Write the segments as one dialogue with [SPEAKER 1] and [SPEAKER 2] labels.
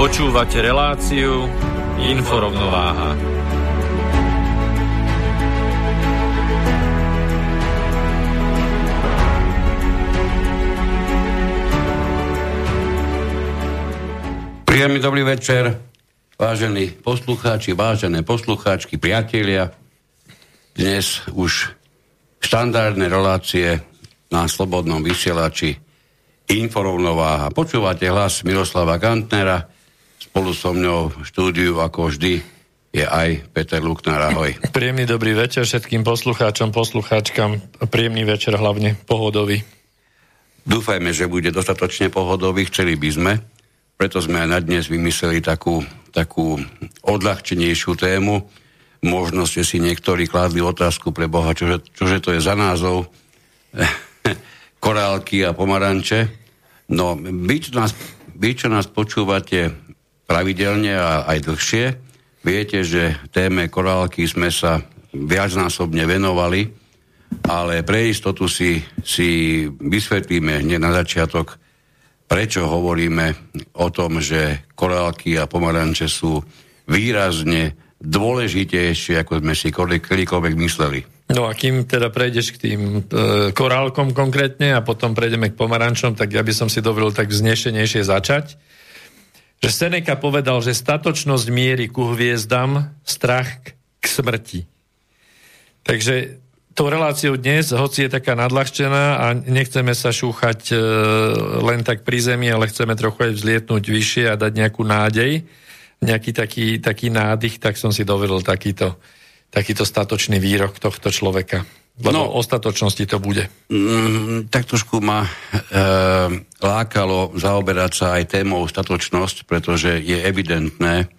[SPEAKER 1] Počúvate reláciu Inforovnováha.
[SPEAKER 2] Príjemný dobrý večer, vážení poslucháči, vážené poslucháčky, priatelia. Dnes už štandardné relácie na Slobodnom vysielači Inforovnováha. Počúvate hlas Miroslava Gantnera, Spolu so mnou v štúdiu, ako vždy, je aj Peter Luknár. Ahoj.
[SPEAKER 1] Príjemný dobrý večer všetkým poslucháčom, poslucháčkam. Príjemný večer hlavne pohodový.
[SPEAKER 2] Dúfajme, že bude dostatočne pohodový, chceli by sme. Preto sme aj na dnes vymysleli takú, takú odľahčenejšiu tému. Možno ste si niektorí kládli otázku pre Boha, čože, čože to je za názov korálky a pomaranče. No, vy, čo nás, vy, čo nás počúvate pravidelne a aj dlhšie. Viete, že téme korálky sme sa viacnásobne venovali, ale pre istotu si, si vysvetlíme hneď na začiatok, prečo hovoríme o tom, že korálky a pomaranče sú výrazne dôležitejšie, ako sme si kedykoľvek mysleli.
[SPEAKER 1] No a kým teda prejdeš k tým e, korálkom konkrétne a potom prejdeme k pomarančom, tak ja by som si dovolil tak vznešenejšie začať že Seneca povedal, že statočnosť mierí ku hviezdam, strach k smrti. Takže tou reláciou dnes, hoci je taká nadľahčená a nechceme sa šúchať e, len tak pri zemi, ale chceme trochu aj vzlietnúť vyššie a dať nejakú nádej, nejaký taký, taký nádych, tak som si dovedol takýto, takýto statočný výrok tohto človeka. Lebo no, ostatočnosti to bude.
[SPEAKER 2] Mm, tak trošku ma e, lákalo zaoberať sa aj témou statočnosť, pretože je evidentné,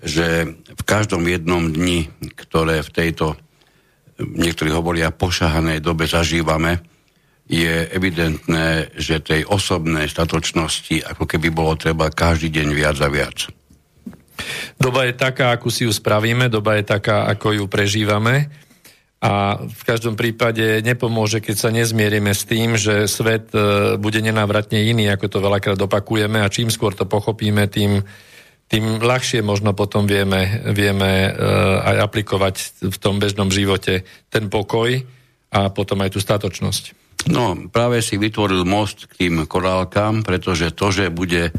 [SPEAKER 2] že v každom jednom dni, ktoré v tejto, niektorí hovoria, pošahanej dobe zažívame, je evidentné, že tej osobnej statočnosti ako keby bolo treba každý deň viac a viac.
[SPEAKER 1] Doba je taká, ako si ju spravíme, doba je taká, ako ju prežívame a v každom prípade nepomôže, keď sa nezmierime s tým, že svet e, bude nenávratne iný, ako to veľakrát opakujeme a čím skôr to pochopíme, tým, tým ľahšie možno potom vieme, vieme e, aj aplikovať v tom bežnom živote ten pokoj a potom aj tú statočnosť.
[SPEAKER 2] No, práve si vytvoril most k tým korálkám, pretože to, že bude,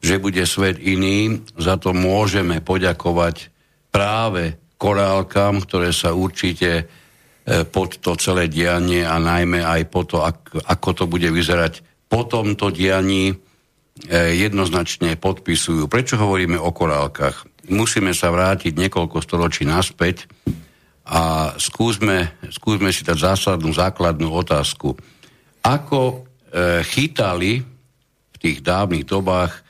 [SPEAKER 2] že bude svet iný, za to môžeme poďakovať práve korálkam, ktoré sa určite pod to celé dianie a najmä aj po to, ako, to bude vyzerať po tomto dianí e, jednoznačne podpisujú. Prečo hovoríme o korálkach? Musíme sa vrátiť niekoľko storočí naspäť a skúsme, skúsme si dať zásadnú základnú otázku. Ako e, chytali v tých dávnych dobách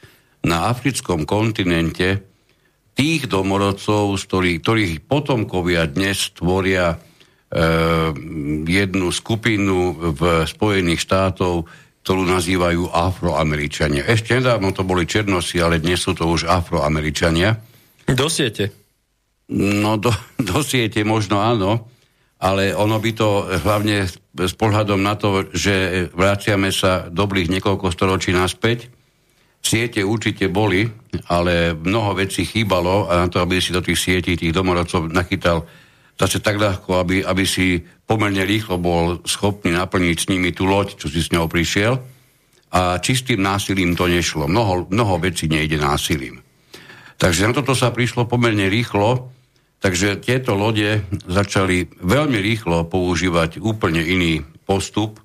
[SPEAKER 2] na africkom kontinente tých domorodcov, z ktorých, ktorých potomkovia dnes tvoria jednu skupinu v Spojených štátov, ktorú nazývajú Afroameričania. Ešte nedávno to boli Černosi, ale dnes sú to už Afroameričania.
[SPEAKER 1] Do siete.
[SPEAKER 2] No, do, do siete možno áno, ale ono by to hlavne s pohľadom na to, že vraciame sa dobrých niekoľko storočí naspäť, Siete určite boli, ale mnoho vecí chýbalo a na to, aby si do tých sietí tých domorodcov nachytal zase tak ľahko, aby, aby si pomerne rýchlo bol schopný naplniť s nimi tú loď, čo si s ňou prišiel. A čistým násilím to nešlo. Mnoho, mnoho vecí nejde násilím. Takže na toto sa prišlo pomerne rýchlo, takže tieto lode začali veľmi rýchlo používať úplne iný postup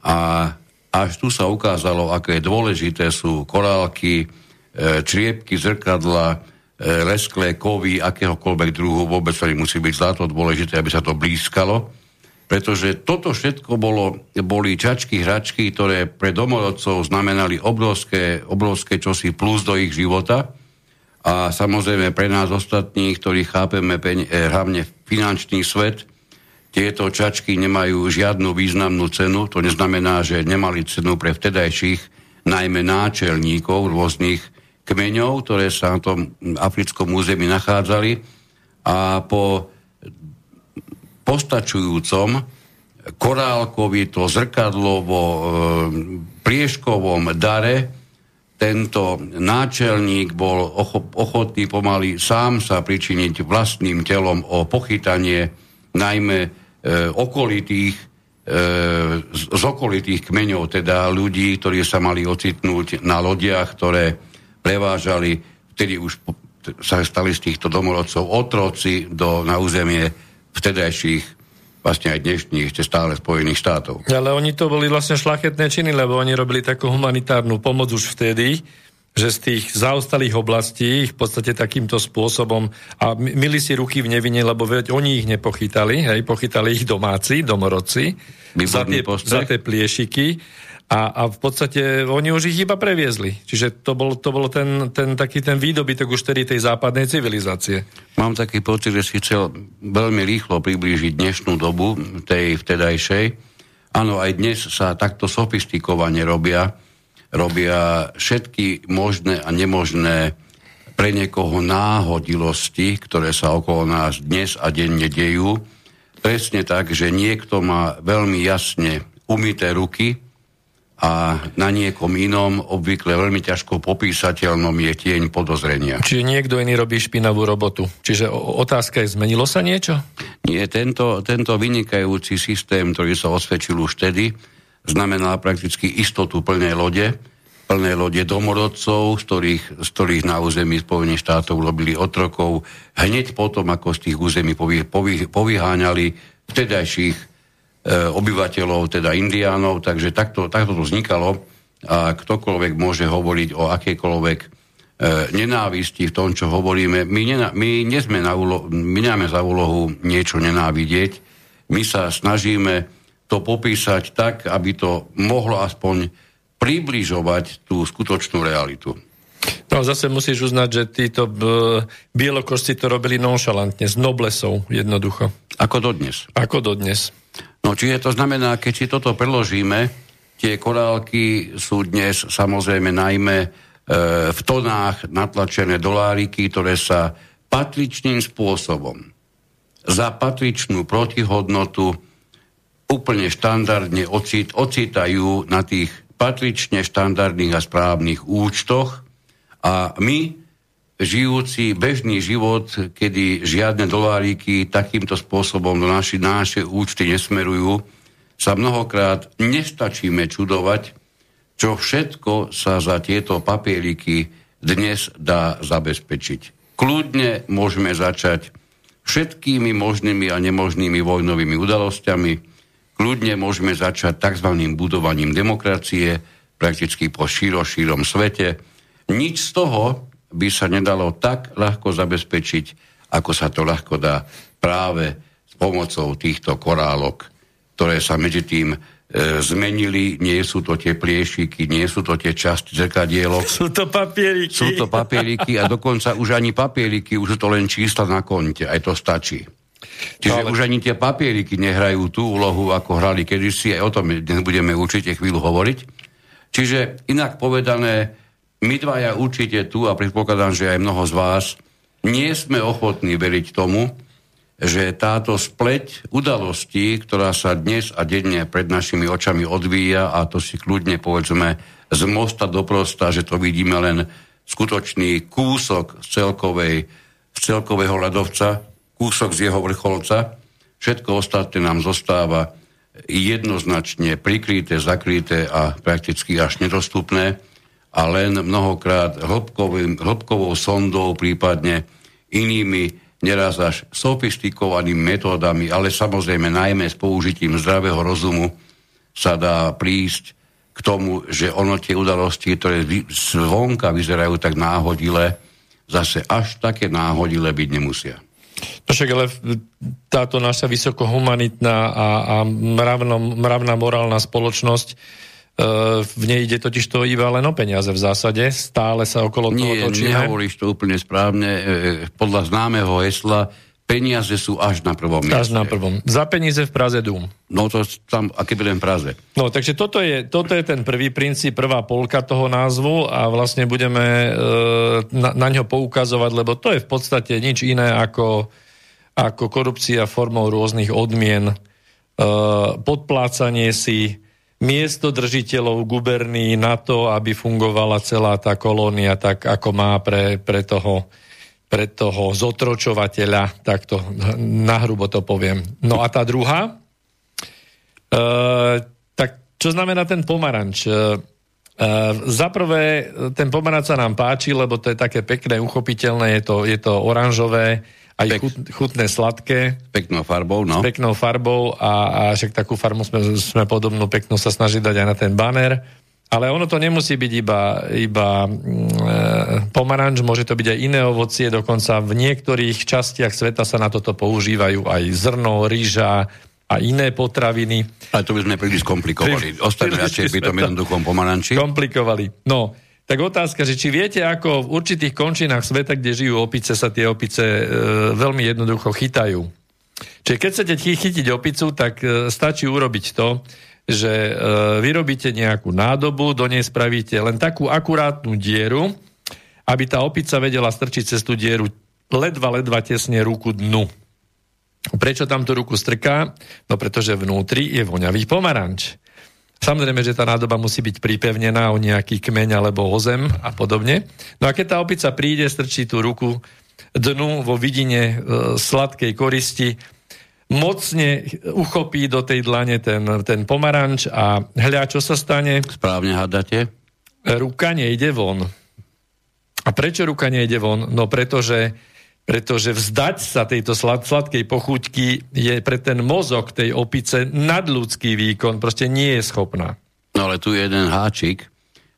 [SPEAKER 2] a až tu sa ukázalo, aké dôležité sú korálky, e, čriepky, zrkadla, lesklé kovy, akéhokoľvek druhu, vôbec to musí byť zlato dôležité, aby sa to blízkalo pretože toto všetko bolo, boli čačky, hračky, ktoré pre domorodcov znamenali obrovské, obrovské čosi plus do ich života. A samozrejme pre nás ostatných, ktorí chápeme peň, eh, hlavne finančný svet, tieto čačky nemajú žiadnu významnú cenu. To neznamená, že nemali cenu pre vtedajších, najmä náčelníkov rôznych kmeňov, ktoré sa na tom africkom území nachádzali. A po postačujúcom korálkovi to zrkadlovo e, prieškovom dare tento náčelník bol ochotný pomaly sám sa pričiniť vlastným telom o pochytanie najmä e, okolitých, e, z okolitých kmeňov, teda ľudí, ktorí sa mali ocitnúť na lodiach, ktoré prevážali, vtedy už sa stali z týchto domorodcov otroci do, na územie vtedajších vlastne aj dnešných, ešte stále Spojených štátov.
[SPEAKER 1] Ale oni to boli vlastne šlachetné činy, lebo oni robili takú humanitárnu pomoc už vtedy, že z tých zaostalých oblastí ich v podstate takýmto spôsobom a mili si ruky v nevine, lebo veď oni ich nepochytali, hej, pochytali ich domáci, domorodci za tie, za tie pliešiky a, a v podstate oni už ich iba previezli. Čiže to bol, to bol ten, ten taký ten výdobytok už tedy tej západnej civilizácie.
[SPEAKER 2] Mám taký pocit, že si chcel veľmi rýchlo priblížiť dnešnú dobu, tej vtedajšej. Áno, aj dnes sa takto sofistikovane robia, robia všetky možné a nemožné pre niekoho náhodilosti, ktoré sa okolo nás dnes a denne dejú. Presne tak, že niekto má veľmi jasne umité ruky, a na niekom inom, obvykle veľmi ťažko popísateľnom, je tieň podozrenia.
[SPEAKER 1] Čiže niekto iný robí špinavú robotu. Čiže otázka je, zmenilo sa niečo?
[SPEAKER 2] Nie, tento, tento vynikajúci systém, ktorý sa osvedčil už vtedy, znamená prakticky istotu plnej lode, plnej lode domorodcov, z ktorých, z ktorých na území Spojených štátov robili otrokov, hneď potom, ako z tých území povy, povy, povyháňali vtedajších E, obyvateľov, teda indiánov, takže takto, takto to vznikalo a ktokoľvek môže hovoriť o akejkoľvek e, nenávisti v tom, čo hovoríme. My, nená, my, nesme na úlo, my nemáme za úlohu niečo nenávidieť, my sa snažíme to popísať tak, aby to mohlo aspoň približovať tú skutočnú realitu.
[SPEAKER 1] No zase musíš uznať, že títo b- bielokosti to robili nonšalantne, s noblesou jednoducho.
[SPEAKER 2] Ako dodnes.
[SPEAKER 1] Ako dodnes.
[SPEAKER 2] No čiže to znamená, keď si toto preložíme, tie korálky sú dnes samozrejme najmä e, v tonách natlačené doláriky, ktoré sa patričným spôsobom za patričnú protihodnotu úplne štandardne ocit, ocitajú na tých patrične štandardných a správnych účtoch a my žijúci bežný život, kedy žiadne doláriky takýmto spôsobom do naši, naše účty nesmerujú, sa mnohokrát nestačíme čudovať, čo všetko sa za tieto papieriky dnes dá zabezpečiť. Kľudne môžeme začať všetkými možnými a nemožnými vojnovými udalosťami, kľudne môžeme začať tzv. budovaním demokracie, prakticky po šíro, šírom svete. Nič z toho by sa nedalo tak ľahko zabezpečiť, ako sa to ľahko dá práve s pomocou týchto korálok, ktoré sa medzi tým e, zmenili, nie sú to tie pliešiky, nie sú to tie časti zrkadielok.
[SPEAKER 1] Sú to papieriky.
[SPEAKER 2] Sú to papieriky a dokonca už ani papieriky, už sú to len čísla na konte, aj to stačí. Čiže no, ale... už ani tie papieriky nehrajú tú úlohu, ako hrali kedysi, aj o tom dnes budeme určite chvíľu hovoriť. Čiže inak povedané, my dvaja určite tu, a predpokladám, že aj mnoho z vás, nie sme ochotní veriť tomu, že táto spleť udalostí, ktorá sa dnes a denne pred našimi očami odvíja, a to si kľudne povedzme z mosta do prosta, že to vidíme len skutočný kúsok z, celkovej, z celkového ľadovca, kúsok z jeho vrcholca, všetko ostatné nám zostáva jednoznačne prikryté, zakryté a prakticky až nedostupné a len mnohokrát hĺbkovou sondou, prípadne inými neraz až sofistikovanými metódami, ale samozrejme najmä s použitím zdravého rozumu sa dá prísť k tomu, že ono tie udalosti, ktoré zvonka vyzerajú tak náhodile, zase až také náhodile byť nemusia.
[SPEAKER 1] No však ale táto naša vysokohumanitná a, a mravno, mravná morálna spoločnosť e, v nej ide totiž to iba len o peniaze v zásade. Stále sa okolo
[SPEAKER 2] Nie,
[SPEAKER 1] toho točíme.
[SPEAKER 2] Nie, nehovoríš to úplne správne. E, podľa známeho hesla peniaze sú až na prvom mieste.
[SPEAKER 1] Až na prvom. Za peniaze v Praze dům.
[SPEAKER 2] No to tam, aké len v Praze.
[SPEAKER 1] No takže toto je, toto je ten prvý princíp, prvá polka toho názvu a vlastne budeme e, na, na ňo poukazovať, lebo to je v podstate nič iné ako, ako korupcia formou rôznych odmien, e, podplácanie si miesto držiteľov guberní na to, aby fungovala celá tá kolónia tak, ako má pre, pre toho pre toho zotročovateľa, tak to nahrubo to poviem. No a tá druhá, e, tak čo znamená ten pomaranč? E, zaprvé, ten pomaranč sa nám páči, lebo to je také pekné, uchopiteľné, je to, je to oranžové, aj Pek, chut, chutné, sladké.
[SPEAKER 2] Peknou farbou, no.
[SPEAKER 1] S peknou farbou a, a však takú farmu sme, sme podobnú peknú sa snažiť dať aj na ten banner. Ale ono to nemusí byť iba, iba mm, e, pomaranč, môže to byť aj iné ovocie, dokonca v niektorých častiach sveta sa na toto používajú aj zrno, rýža a iné potraviny.
[SPEAKER 2] Ale to by sme príliš komplikovali. Ostaňme radšej pri tom jednoduchom pomaranči.
[SPEAKER 1] Komplikovali. No, tak otázka, že či viete, ako v určitých končinách sveta, kde žijú opice, sa tie opice e, veľmi jednoducho chytajú. Čiže keď chcete chytiť opicu, tak e, stačí urobiť to, že e, vyrobíte nejakú nádobu, do nej spravíte len takú akurátnu dieru, aby tá opica vedela strčiť cez tú dieru ledva, ledva tesne ruku dnu. Prečo tam tú ruku strká? No pretože vnútri je voňavý pomaranč. Samozrejme, že tá nádoba musí byť pripevnená o nejaký kmeň alebo o zem a podobne. No a keď tá opica príde, strčí tú ruku dnu vo vidine e, sladkej koristi, mocne uchopí do tej dlane ten, ten pomaranč a hľa, čo sa stane?
[SPEAKER 2] Správne hádate?
[SPEAKER 1] Ruka nejde von. A prečo ruka nejde von? No pretože, pretože vzdať sa tejto slad, sladkej pochuťky je pre ten mozog tej opice nadľudský výkon, proste nie je schopná.
[SPEAKER 2] No ale tu je jeden háčik,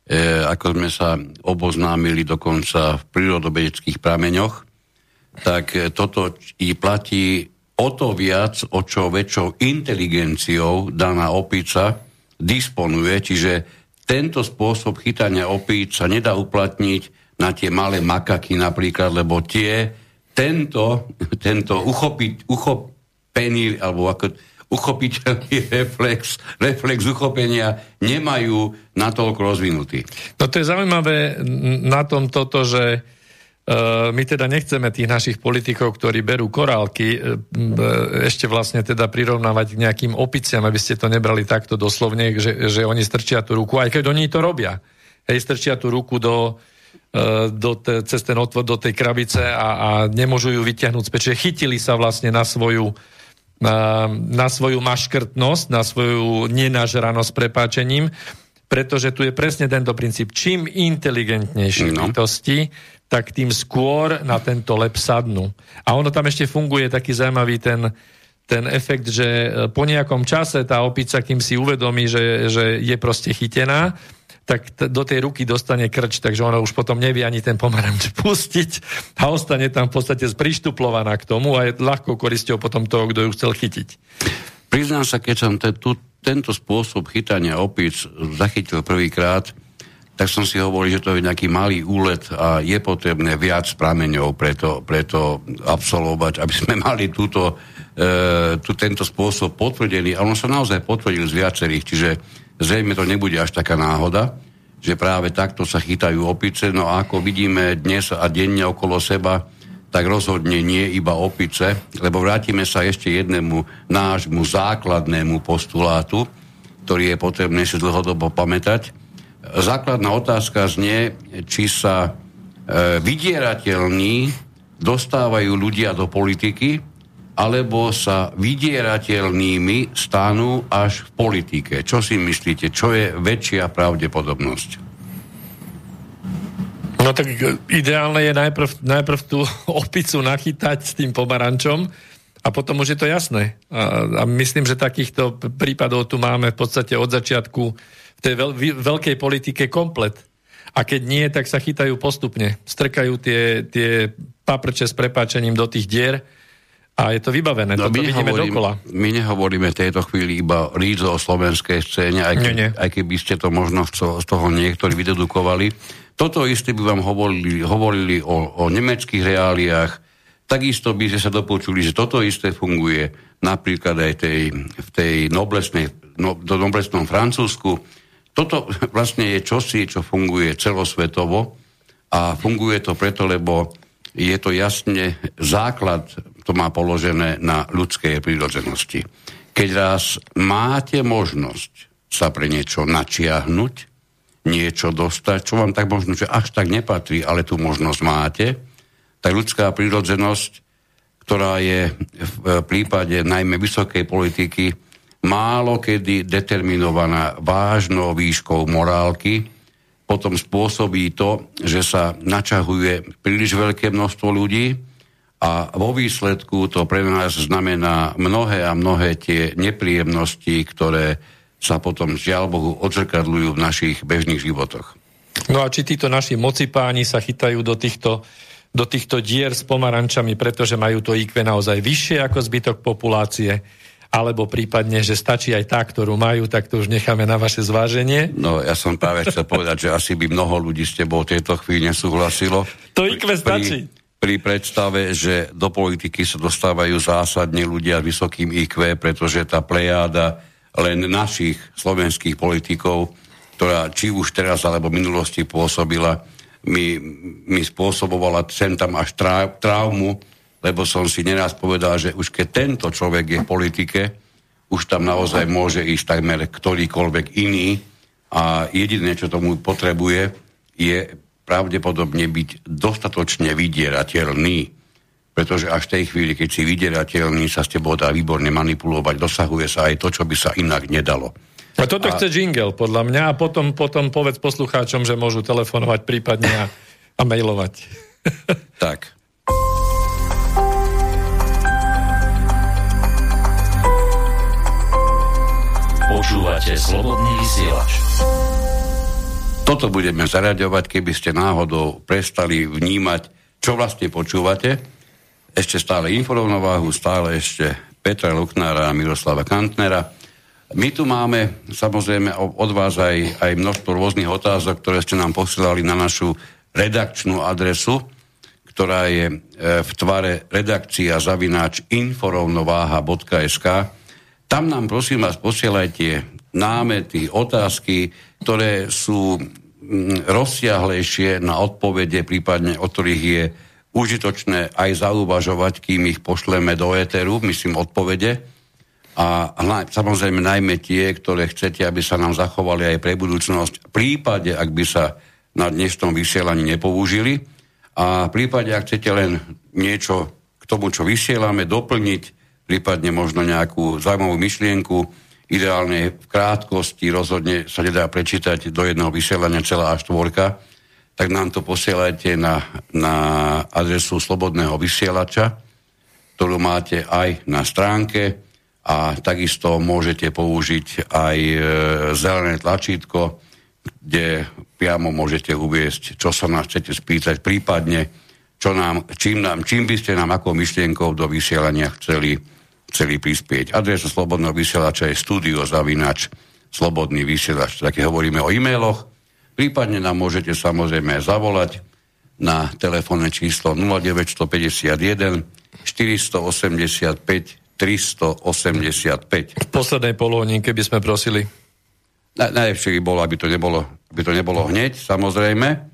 [SPEAKER 2] e, ako sme sa oboznámili dokonca v prírodobedeckých prameňoch, tak e, toto i platí o to viac, o čo väčšou inteligenciou daná opica disponuje, čiže tento spôsob chytania opíc sa nedá uplatniť na tie malé makaky napríklad, lebo tie tento, tento uchopiť, uchopený, alebo ako uchopiteľný reflex, reflex uchopenia nemajú natoľko rozvinutý.
[SPEAKER 1] No to je zaujímavé na tom toto, že my teda nechceme tých našich politikov, ktorí berú korálky, eh, ešte vlastne teda prirovnávať k nejakým opiciam, aby ste to nebrali takto doslovne, že, že oni strčia tú ruku, aj keď oni to robia. Hej, strčia tú ruku do, do te, cez ten otvor do tej krabice a, a nemôžu ju vyťahnuť späť. Čiže chytili sa vlastne na svoju, na, na svoju maškrtnosť, na svoju nenažranosť prepáčením, pretože tu je presne tento princíp. Čím inteligentnejšie no. bytosti, tak tým skôr na tento lep sadnú. A ono tam ešte funguje taký zaujímavý ten, ten efekt, že e, po nejakom čase tá opica, kým si uvedomí, že, že je proste chytená, tak t- do tej ruky dostane krč, takže ona už potom nevie ani ten pomaranč pustiť a ostane tam v podstate sprištuplovaná k tomu a je ľahkou koristou potom toho, kto ju chcel chytiť.
[SPEAKER 2] Priznám sa, keď som te, tu, tento spôsob chytania opic zachytil prvýkrát, tak som si hovoril, že to je nejaký malý úlet a je potrebné viac prameňov preto, preto absolvovať, aby sme mali túto, e, tú, tento spôsob potvrdený. A on sa naozaj potvrdil z viacerých, čiže zrejme to nebude až taká náhoda, že práve takto sa chytajú opice. No a ako vidíme dnes a denne okolo seba, tak rozhodne nie iba opice, lebo vrátime sa ešte jednému nášmu základnému postulátu, ktorý je potrebné si dlhodobo pamätať, základná otázka znie, či sa e, vydierateľní dostávajú ľudia do politiky, alebo sa vydierateľnými stanú až v politike. Čo si myslíte? Čo je väčšia pravdepodobnosť?
[SPEAKER 1] No tak ideálne je najprv, najprv tú opicu nachytať s tým pomarančom a potom už je to jasné. A, a myslím, že takýchto prípadov tu máme v podstate od začiatku v tej veľ, veľkej politike komplet. A keď nie, tak sa chytajú postupne. Strkajú tie, tie paprče s prepáčením do tých dier a je to vybavené. No, Toto vidíme dokola.
[SPEAKER 2] My nehovoríme v tejto chvíli iba rízo o slovenskej scéne, aj, ke, nie, nie. aj keby ste to možno z toho niektorí vydedukovali. Toto isté by vám hovorili, hovorili o, o nemeckých reáliách, takisto by ste sa dopočuli, že toto isté funguje napríklad aj tej, v tej noblesnej, no, do noblesnom Francúzsku. Toto vlastne je čosi, čo funguje celosvetovo a funguje to preto, lebo je to jasne základ, to má položené na ľudskej prírodzenosti. Keď raz máte možnosť sa pre niečo načiahnuť, niečo dostať, čo vám tak možno, že až tak nepatrí, ale tú možnosť máte, tak ľudská prírodzenosť, ktorá je v prípade najmä vysokej politiky málo kedy determinovaná vážnou výškou morálky, potom spôsobí to, že sa načahuje príliš veľké množstvo ľudí a vo výsledku to pre nás znamená mnohé a mnohé tie nepríjemnosti, ktoré sa potom žiaľ Bohu odzrkadľujú v našich bežných životoch.
[SPEAKER 1] No a či títo naši mocipáni sa chytajú do týchto, do týchto dier s pomarančami, pretože majú to IQ naozaj vyššie ako zbytok populácie, alebo prípadne, že stačí aj tá, ktorú majú, tak to už necháme na vaše zváženie.
[SPEAKER 2] No, ja som práve chcel povedať, že asi by mnoho ľudí s tebou v tejto chvíli nesúhlasilo.
[SPEAKER 1] To IQ stačí.
[SPEAKER 2] Pri, pri predstave, že do politiky sa dostávajú zásadne ľudia s vysokým IQ, pretože tá plejáda len našich slovenských politikov, ktorá či už teraz alebo v minulosti pôsobila, mi, mi spôsobovala sem tam až traumu, lebo som si neraz povedal, že už keď tento človek je v politike, už tam naozaj môže ísť takmer ktorýkoľvek iný a jediné, čo tomu potrebuje, je pravdepodobne byť dostatočne vydierateľný. Pretože až v tej chvíli, keď si vydierateľný, sa s tebou dá výborne manipulovať, dosahuje sa aj to, čo by sa inak nedalo.
[SPEAKER 1] A toto a... chce jingle, podľa mňa, a potom, potom povedz poslucháčom, že môžu telefonovať prípadne a, a mailovať.
[SPEAKER 2] tak.
[SPEAKER 3] Počúvate slobodný vysielač.
[SPEAKER 2] Toto budeme zaraďovať, keby ste náhodou prestali vnímať, čo vlastne počúvate. Ešte stále informovnováhu, stále ešte Petra Luknára a Miroslava Kantnera. My tu máme samozrejme od vás aj, aj množstvo rôznych otázok, ktoré ste nám posielali na našu redakčnú adresu, ktorá je e, v tvare redakcia zavináč inforovnováha.sk tam nám prosím vás posielajte námety, otázky, ktoré sú mm, rozsiahlejšie na odpovede, prípadne o ktorých je užitočné aj zauvažovať, kým ich pošleme do éteru, myslím odpovede. A samozrejme najmä tie, ktoré chcete, aby sa nám zachovali aj pre budúcnosť, v prípade, ak by sa na dnešnom vysielaní nepoužili. A v prípade, ak chcete len niečo k tomu, čo vysielame, doplniť, prípadne možno nejakú zaujímavú myšlienku, ideálne v krátkosti, rozhodne sa nedá prečítať do jedného vysielania celá až štvorka, tak nám to posielajte na, na adresu Slobodného vysielača, ktorú máte aj na stránke a takisto môžete použiť aj e, zelené tlačítko, kde priamo môžete uviesť, čo sa nás chcete spýtať, prípadne čo nám, čím, nám, čím by ste nám ako myšlienkou do vysielania chceli chceli prispieť. Adresa Slobodného vysielača je studio zavinač Slobodný vysielač. Také hovoríme o e-mailoch. Prípadne nám môžete samozrejme zavolať na telefónne číslo 0951 485 385.
[SPEAKER 1] V poslednej polónke by sme prosili.
[SPEAKER 2] Na, najlepšie by bolo, aby to nebolo, aby to nebolo hneď, samozrejme.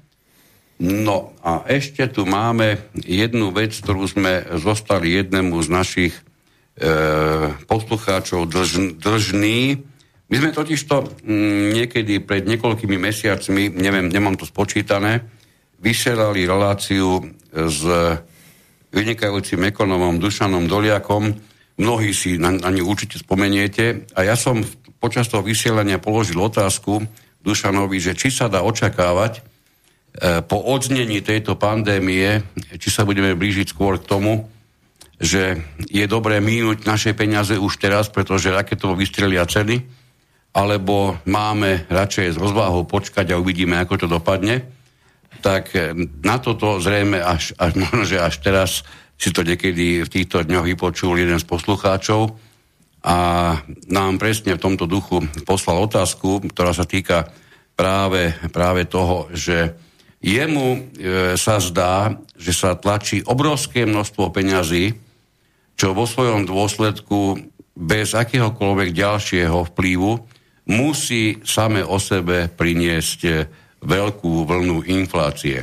[SPEAKER 2] No a ešte tu máme jednu vec, ktorú sme zostali jednému z našich E, poslucháčov dlž, dlžný. My sme totižto m, niekedy pred niekoľkými mesiacmi, neviem, nemám to spočítané, vysielali reláciu s vynikajúcim ekonomom Dušanom Doliakom. Mnohí si na, na ňu určite spomeniete. A ja som počas toho vysielania položil otázku Dušanovi, že či sa dá očakávať, po odznení tejto pandémie, či sa budeme blížiť skôr k tomu, že je dobré mínúť naše peniaze už teraz, pretože raketovo vystrelia ceny, alebo máme radšej s rozváhou počkať a uvidíme, ako to dopadne, tak eh, na toto zrejme až, až možno, že až teraz si to niekedy v týchto dňoch vypočul jeden z poslucháčov a nám presne v tomto duchu poslal otázku, ktorá sa týka práve, práve toho, že jemu e, sa zdá, že sa tlačí obrovské množstvo peňazí čo vo svojom dôsledku bez akéhokoľvek ďalšieho vplyvu musí same o sebe priniesť veľkú vlnu inflácie.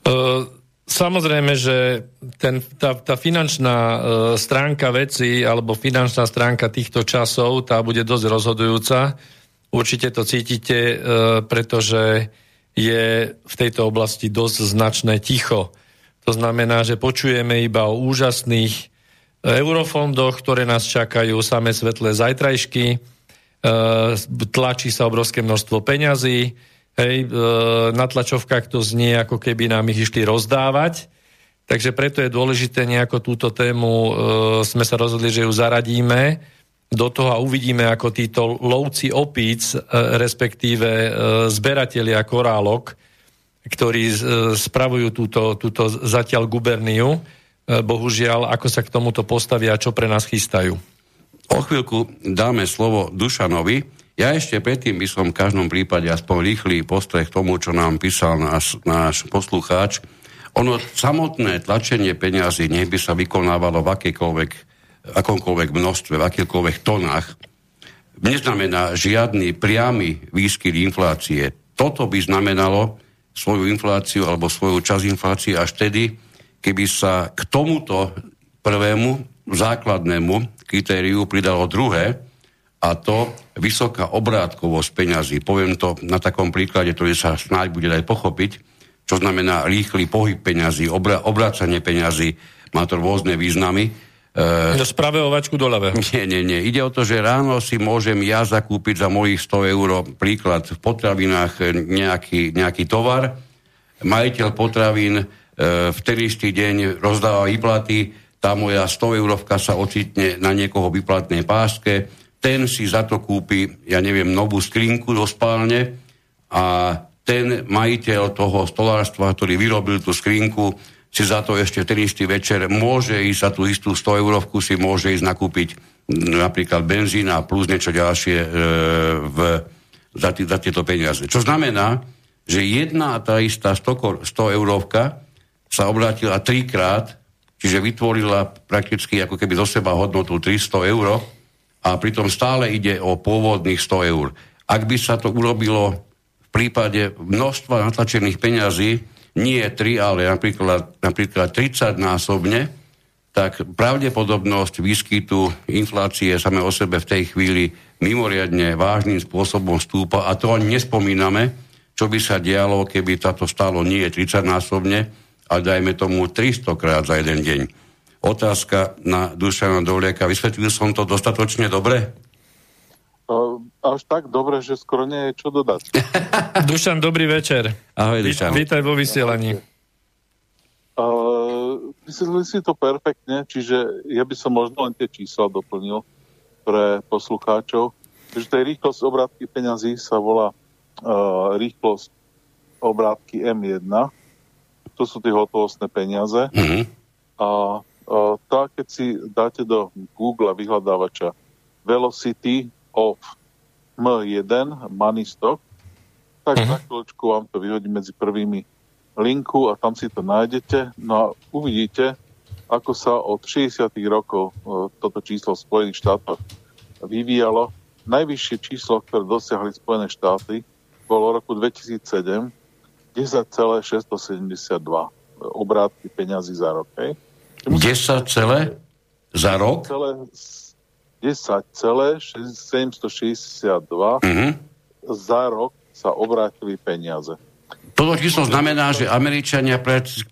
[SPEAKER 1] Uh, samozrejme, že ten, tá, tá finančná uh, stránka veci alebo finančná stránka týchto časov, tá bude dosť rozhodujúca. Určite to cítite, uh, pretože je v tejto oblasti dosť značné ticho. To znamená, že počujeme iba o úžasných e, eurofondoch, ktoré nás čakajú, samé svetlé zajtrajšky, e, tlačí sa obrovské množstvo peňazí, hej, e, na tlačovkách to znie, ako keby nám ich išli rozdávať. Takže preto je dôležité nejako túto tému, sme sa rozhodli, že ju zaradíme do toho a uvidíme, ako títo lovci opíc, respektíve zberatelia korálok, ktorí e, spravujú túto, túto zatiaľ guberniu. E, bohužiaľ, ako sa k tomuto postavia a čo pre nás chystajú.
[SPEAKER 2] O chvíľku dáme slovo Dušanovi. Ja ešte predtým by som v každom prípade aspoň rýchly postreh k tomu, čo nám písal náš, náš poslucháč. Ono samotné tlačenie peňazí, nech by sa vykonávalo v akýkoľvek, akomkoľvek množstve, v akýkoľvek tonách, neznamená žiadny priamy výskyt inflácie. Toto by znamenalo, svoju infláciu alebo svoju časť inflácie až vtedy, keby sa k tomuto prvému základnému kritériu pridalo druhé, a to vysoká obrátkovosť peňazí. Poviem to na takom príklade, ktorý sa snáď bude aj pochopiť, čo znamená rýchly pohyb peňazí, obra- obrácanie peňazí, má to rôzne významy.
[SPEAKER 1] Uh, z pravého vačku do ľavého.
[SPEAKER 2] Nie, nie, nie. Ide o to, že ráno si môžem ja zakúpiť za mojich 100 eur príklad v potravinách nejaký, nejaký tovar. Majiteľ potravín uh, v ten istý deň rozdáva výplaty, tá moja 100 eurovka sa ocitne na niekoho vyplatnej páske, ten si za to kúpi, ja neviem, novú skrinku do spálne a ten majiteľ toho stolárstva, ktorý vyrobil tú skrinku, si za to ešte ten istý večer môže ísť za tú istú 100 eurovku, si môže ísť nakúpiť napríklad benzín a plus niečo ďalšie e, v, za, tý, za tieto peniaze. Čo znamená, že jedna a tá istá 100, 100 eurovka sa obrátila trikrát, čiže vytvorila prakticky ako keby zo seba hodnotu 300 eur a pritom stále ide o pôvodných 100 eur. Ak by sa to urobilo v prípade množstva natlačených peňazí, nie 3, ale napríklad, napríklad 30 násobne, tak pravdepodobnosť výskytu inflácie same o sebe v tej chvíli mimoriadne vážnym spôsobom stúpa a to ani nespomíname, čo by sa dialo, keby táto stalo nie 30 násobne, ale dajme tomu 300 krát za jeden deň. Otázka na Dušana Dolieka. Vysvetlil som to dostatočne dobre?
[SPEAKER 4] Až tak dobre, že skoro nie je čo dodať.
[SPEAKER 1] Dušan, dobrý večer.
[SPEAKER 2] Ahoj, Dušan.
[SPEAKER 1] Vítaj vo vysielaní.
[SPEAKER 4] Uh, mysleli si to perfektne, čiže ja by som možno len tie čísla doplnil pre poslucháčov. Takže tej rýchlosť obrátky peňazí sa volá uh, rýchlosť obrátky M1. To sú tie hotovostné peniaze. Mm-hmm. A uh, tá, keď si dáte do Google vyhľadávača Velocity of M1 Money Stock, tak uh-huh. za chvíľočku vám to vyhodí medzi prvými linku a tam si to nájdete. No a uvidíte, ako sa od 60. rokov e, toto číslo v Spojených štátoch vyvíjalo. Najvyššie číslo, ktoré dosiahli Spojené štáty, bolo roku 2007 10,672 obrátky peňazí za rok. Hej.
[SPEAKER 2] 10 celé za rok?
[SPEAKER 4] 10,762 mm-hmm. za rok sa obrátili peniaze.
[SPEAKER 2] Toto číslo znamená, že Američania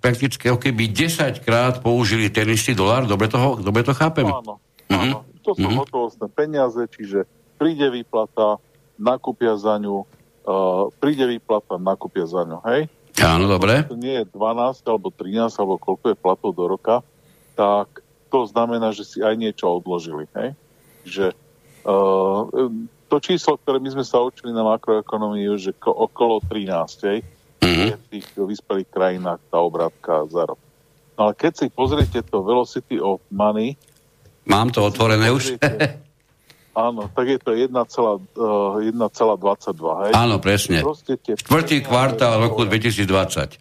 [SPEAKER 2] prakticky keby 10 krát použili ten istý dolár, dobre, toho, dobre to chápem?
[SPEAKER 4] Áno, mm-hmm. To sú mm-hmm. hotovostné peniaze, čiže príde výplata, nakúpia za ňu, uh, príde výplata, nakúpia za ňo, hej?
[SPEAKER 2] Áno, dobre.
[SPEAKER 4] To nie je 12 alebo 13 alebo koľko je platov do roka, tak to znamená, že si aj niečo odložili, hej? Že uh, to číslo, ktoré my sme sa učili na makroekonomii, je, že ko, okolo 13, hej?
[SPEAKER 2] Mhm.
[SPEAKER 4] je v tých vyspelých krajinách tá obrátka za rok. No ale keď si pozriete to Velocity of Money,
[SPEAKER 2] Mám to otvorené už?
[SPEAKER 4] áno, tak je to 1,22, uh, 1,22, hej?
[SPEAKER 2] Áno, presne.
[SPEAKER 4] Tie
[SPEAKER 2] Štvrtý kvartál roku 2020.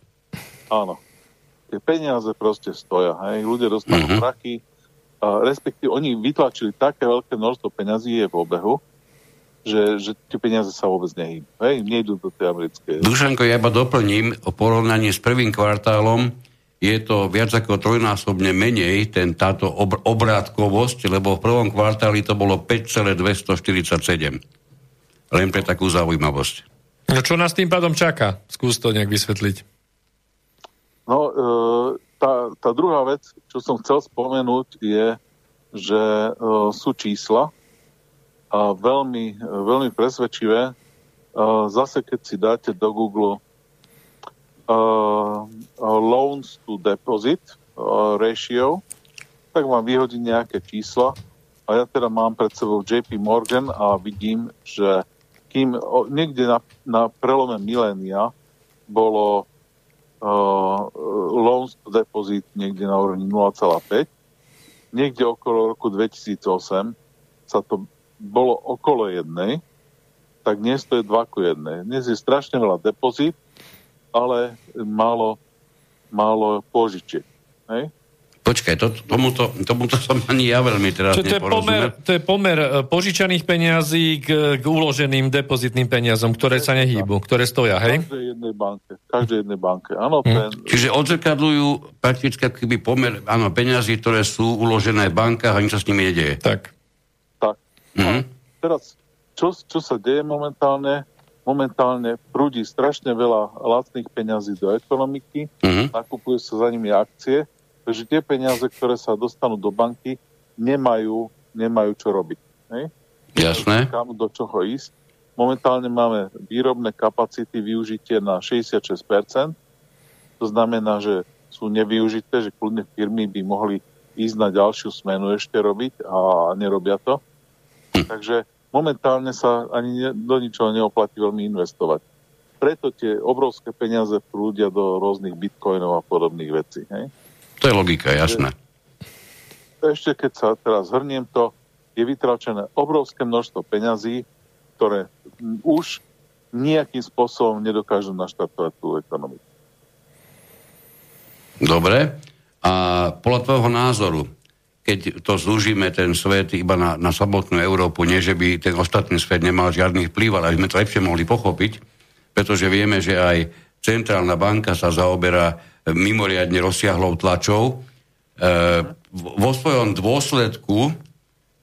[SPEAKER 4] Áno. Tie peniaze proste stoja, hej? Ľudia dostanú
[SPEAKER 2] Mhm.
[SPEAKER 4] prachy, uh, respektíve oni vytlačili také veľké množstvo peňazí je v obehu, že, že tie peniaze sa vôbec nehýbu. Hej, nejdú do tej americkej.
[SPEAKER 2] Dušanko, ja iba doplním, o porovnaní s prvým kvartálom je to viac ako trojnásobne menej, ten, táto ob, obrátkovosť, lebo v prvom kvartáli to bolo 5,247. Len pre takú zaujímavosť.
[SPEAKER 1] No čo nás tým pádom čaká? Skús to nejak vysvetliť.
[SPEAKER 4] No, e, tá, tá druhá vec, čo som chcel spomenúť, je, že e, sú čísla a veľmi, veľmi presvedčivé. E, zase, keď si dáte do Google uh, loans to deposit uh, ratio, tak vám vyhodí nejaké čísla. A ja teda mám pred sebou JP Morgan a vidím, že kým o, niekde na, na prelome milénia bolo loans to deposit niekde na úrovni 0,5, niekde okolo roku 2008 sa to bolo okolo jednej, tak dnes to je 2 ku 1. Dnes je strašne veľa depozit, ale málo, málo požičiek. Hej?
[SPEAKER 2] Počkaj, to, tomuto, tomuto som ani ja veľmi teraz
[SPEAKER 1] Čiže to je pomer, to je pomer e, požičaných peňazí k, k uloženým depozitným peniazom, ktoré sa nehýbu, ktoré stoja, hej?
[SPEAKER 4] každej jednej banke. Každej jednej banke. Áno,
[SPEAKER 1] Hm.
[SPEAKER 4] ten,
[SPEAKER 2] Čiže odzrkadľujú prakticky keby pomer áno, peňazí, ktoré sú uložené v bankách a nič sa s nimi nedieje.
[SPEAKER 1] Tak.
[SPEAKER 4] tak.
[SPEAKER 2] Mhm.
[SPEAKER 4] Teraz, čo, čo sa deje momentálne? Momentálne prúdi strašne veľa lacných peňazí do ekonomiky,
[SPEAKER 2] Mhm.
[SPEAKER 4] nakupujú sa za nimi akcie, takže tie peniaze, ktoré sa dostanú do banky, nemajú, nemajú čo robiť. Hej?
[SPEAKER 2] Jasné.
[SPEAKER 4] kam do čoho ísť. Momentálne máme výrobné kapacity využitie na 66%. To znamená, že sú nevyužité, že kľudne firmy by mohli ísť na ďalšiu smenu ešte robiť a nerobia to. Takže momentálne sa ani ne, do ničoho neoplatí veľmi investovať. Preto tie obrovské peniaze prúdia do rôznych bitcoinov a podobných vecí. Hej?
[SPEAKER 2] To je logika, jasné.
[SPEAKER 4] ešte keď sa teraz zhrniem to, je vytračené obrovské množstvo peňazí, ktoré už nejakým spôsobom nedokážu naštartovať tú ekonomiku.
[SPEAKER 2] Dobre. A podľa tvojho názoru, keď to zúžime ten svet iba na, na samotnú Európu, nie že by ten ostatný svet nemal žiadny vplyv, ale aby sme to lepšie mohli pochopiť, pretože vieme, že aj centrálna banka sa zaoberá mimoriadne rozsiahlou tlačou. E, vo svojom dôsledku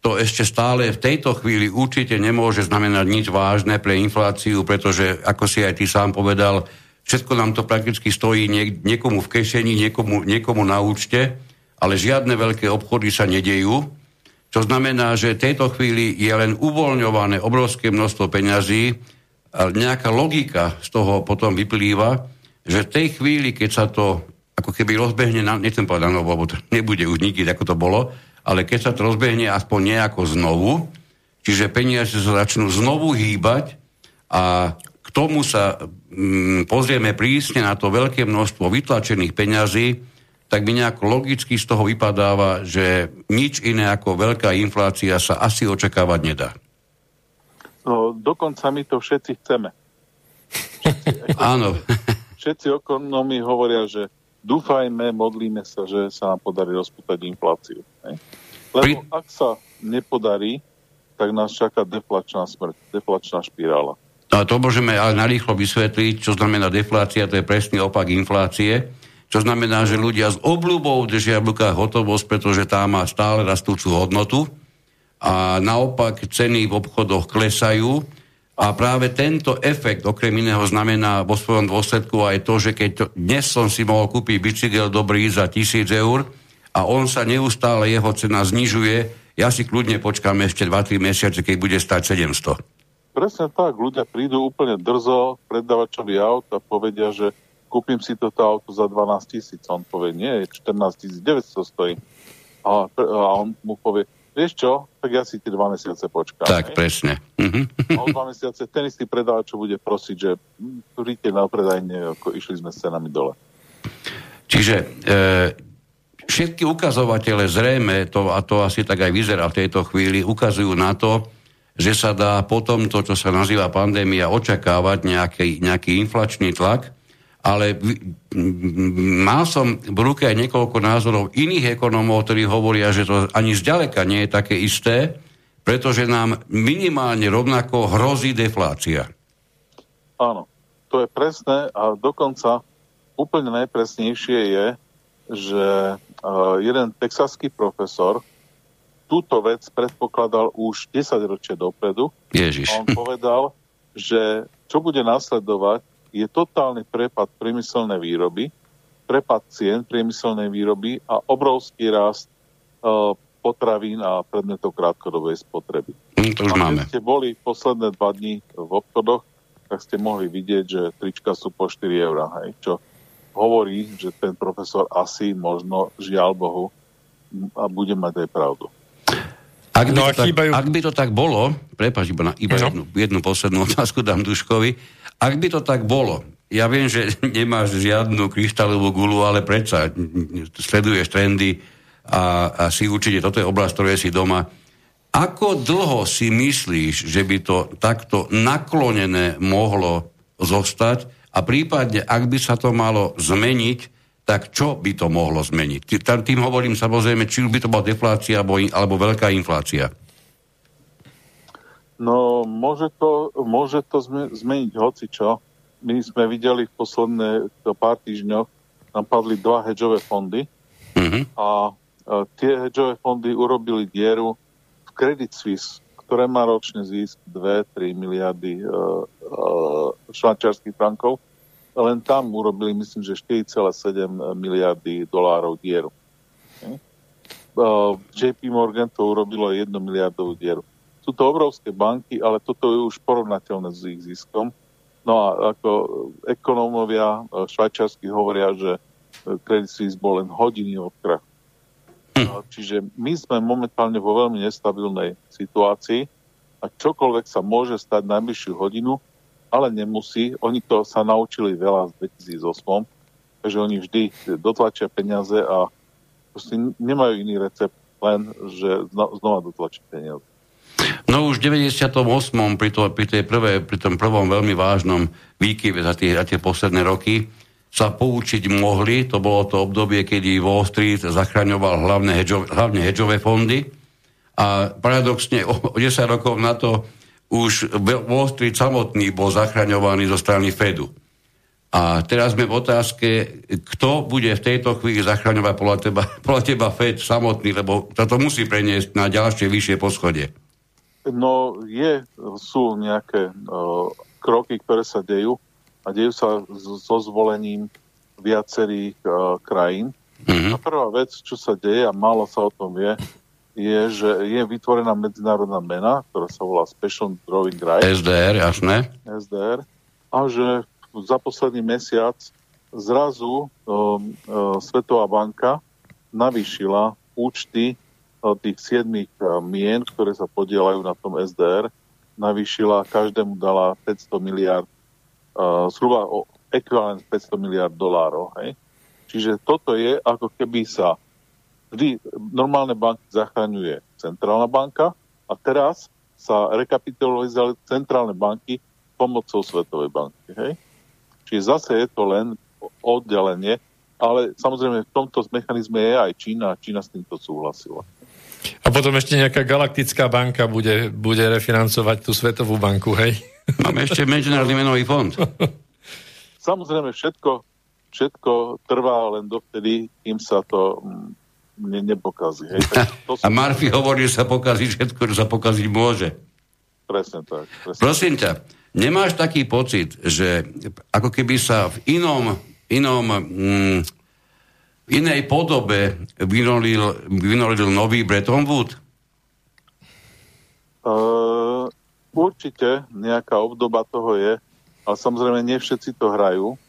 [SPEAKER 2] to ešte stále v tejto chvíli určite nemôže znamenať nič vážne pre infláciu, pretože, ako si aj ty sám povedal, všetko nám to prakticky stojí niek- niekomu v kešení, niekomu, niekomu na účte, ale žiadne veľké obchody sa nedejú. Čo znamená, že v tejto chvíli je len uvoľňované obrovské množstvo peňazí a nejaká logika z toho potom vyplýva, že v tej chvíli, keď sa to ako keby rozbehne, na, nechcem povedať na novo, lebo to nebude už nikdy, ako to bolo, ale keď sa to rozbehne aspoň nejako znovu, čiže peniaze sa začnú znovu hýbať a k tomu sa mm, pozrieme prísne na to veľké množstvo vytlačených peňazí, tak mi nejako logicky z toho vypadáva, že nič iné ako veľká inflácia sa asi očakávať nedá.
[SPEAKER 4] No, dokonca my to všetci chceme.
[SPEAKER 2] Áno,
[SPEAKER 4] Všetci ekonomi hovoria, že dúfajme, modlíme sa, že sa nám podarí rozputať infláciu. Hej? Lebo
[SPEAKER 2] Pri-
[SPEAKER 4] ak sa nepodarí, tak nás čaká deflačná smrť, deflačná špirála.
[SPEAKER 2] A to môžeme ale narýchlo vysvetliť, čo znamená deflácia, to je presný opak inflácie. Čo znamená, že ľudia s obľubou držia v rukách hotovosť, pretože tá má stále rastúcu hodnotu a naopak ceny v obchodoch klesajú a práve tento efekt okrem iného znamená vo svojom dôsledku aj to, že keď to, dnes som si mohol kúpiť bicykel dobrý za tisíc eur a on sa neustále, jeho cena znižuje, ja si kľudne počkám ešte 2-3 mesiace, keď bude stať 700.
[SPEAKER 4] Presne tak, ľudia prídu úplne drzo predávačovi aut a povedia, že kúpim si toto auto za 12 tisíc. On povie, nie, 14 900 stojí. A, a on mu povie, vieš čo, tak ja si tie dva mesiace počkám.
[SPEAKER 2] Tak, hej? presne.
[SPEAKER 4] A o dva mesiace ten istý predávač bude prosiť, že príďte na predajne, ako išli sme s cenami dole.
[SPEAKER 2] Čiže e, všetky ukazovatele zrejme, to, a to asi tak aj vyzerá v tejto chvíli, ukazujú na to, že sa dá potom to, čo sa nazýva pandémia, očakávať nejaký, nejaký inflačný tlak, ale mal som v ruke aj niekoľko názorov iných ekonómov, ktorí hovoria, že to ani zďaleka nie je také isté, pretože nám minimálne rovnako hrozí deflácia.
[SPEAKER 4] Áno, to je presné a dokonca úplne najpresnejšie je, že uh, jeden texaský profesor túto vec predpokladal už 10 ročia dopredu.
[SPEAKER 2] Ježiš.
[SPEAKER 4] On povedal, že čo bude nasledovať, je totálny prepad priemyselnej výroby, prepad cien priemyselnej výroby a obrovský rast uh, potravín a predmetov krátkodobej spotreby.
[SPEAKER 2] Mm, to už a máme.
[SPEAKER 4] Keď ste boli posledné dva dní v obchodoch, tak ste mohli vidieť, že trička sú po 4 eurá, hej, čo hovorí, že ten profesor asi možno, žiaľ Bohu, a bude mať aj pravdu.
[SPEAKER 2] Ak by, no to, tak, chýbajú... ak by to tak bolo, prepáč, iba, na, iba no. jednu, jednu poslednú otázku dám Duškovi, ak by to tak bolo, ja viem, že nemáš žiadnu kryštálovú gulu, ale predsa sleduješ trendy a, a si určite, toto je oblasť, ktoré si doma. Ako dlho si myslíš, že by to takto naklonené mohlo zostať a prípadne, ak by sa to malo zmeniť, tak čo by to mohlo zmeniť? Tým hovorím samozrejme, či už by to bola deflácia alebo, alebo veľká inflácia.
[SPEAKER 4] No, môže to, môže to zmeniť hoci čo. My sme videli v posledné pár týždňoch, nám padli dva hedžové fondy mm-hmm. a, a tie hedžové fondy urobili dieru v Credit Suisse, ktoré má ročne zisk 2-3 miliardy uh, uh, švajčiarských frankov. Len tam urobili, myslím, že 4,7 miliardy dolárov dieru. Uh, JP Morgan to urobilo 1 miliardovú dieru. Sú to obrovské banky, ale toto je už porovnateľné s ich ziskom. No a ako ekonómovia e, švajčiarsky hovoria, že e, Credit Suisse bol len hodiny od krachu. Hm. Čiže my sme momentálne vo veľmi nestabilnej situácii a čokoľvek sa môže stať najbližšiu hodinu, ale nemusí. Oni to sa naučili veľa v 2008, takže oni vždy dotlačia peniaze a nemajú iný recept, len že znova dotlačia peniaze.
[SPEAKER 2] No už v 98. pri, to, pri, tej prvé, pri tom prvom veľmi vážnom výkyve za tie, za tie posledné roky sa poučiť mohli. To bolo to obdobie, kedy Wall Street zachraňoval hlavne, hedžové, hlavne hedžové fondy. A paradoxne o, o 10 rokov na to už Wall Street samotný bol zachraňovaný zo strany Fedu. A teraz sme v otázke, kto bude v tejto chvíli zachraňovať podľa teba, podľa teba Fed samotný, lebo to musí preniesť na ďalšie vyššie poschodie.
[SPEAKER 4] No je, sú nejaké uh, kroky, ktoré sa dejú a dejú sa so zvolením viacerých uh, krajín. Mm-hmm. A prvá vec, čo sa deje, a málo sa o tom vie, je, že je vytvorená medzinárodná mena, ktorá sa volá Special Drawing Rights.
[SPEAKER 2] SDR, jasné.
[SPEAKER 4] SDR. A že za posledný mesiac zrazu um, uh, Svetová banka navýšila účty tých siedmých eh, mien, ktoré sa podielajú na tom SDR, navýšila, každému dala 500 miliard, uh, zhruba o ekvivalent 500 miliard dolárov. Hej? Čiže toto je, ako keby sa vždy normálne banky zachraňuje centrálna banka a teraz sa rekapitalizovali centrálne banky pomocou Svetovej banky. Hej? Čiže zase je to len oddelenie, ale samozrejme v tomto mechanizme je aj Čína a Čína s týmto súhlasila.
[SPEAKER 1] A potom ešte nejaká galaktická banka bude, bude refinancovať tú Svetovú banku, hej?
[SPEAKER 2] Máme ešte Medzinárodný menový fond.
[SPEAKER 4] Samozrejme, všetko, všetko trvá len dovtedy, kým sa to mm, ne, nepokazí. Hej?
[SPEAKER 2] To A Murphy hovorí, že sa pokazí všetko, čo sa pokaziť môže.
[SPEAKER 4] Presne tak. Presne
[SPEAKER 2] Prosím ťa, nemáš taký pocit, že ako keby sa v inom, inom mm, v inej podobe vynolil, vynolil nový Bretton Woods?
[SPEAKER 4] Uh, určite nejaká obdoba toho je, ale samozrejme nie všetci to hrajú.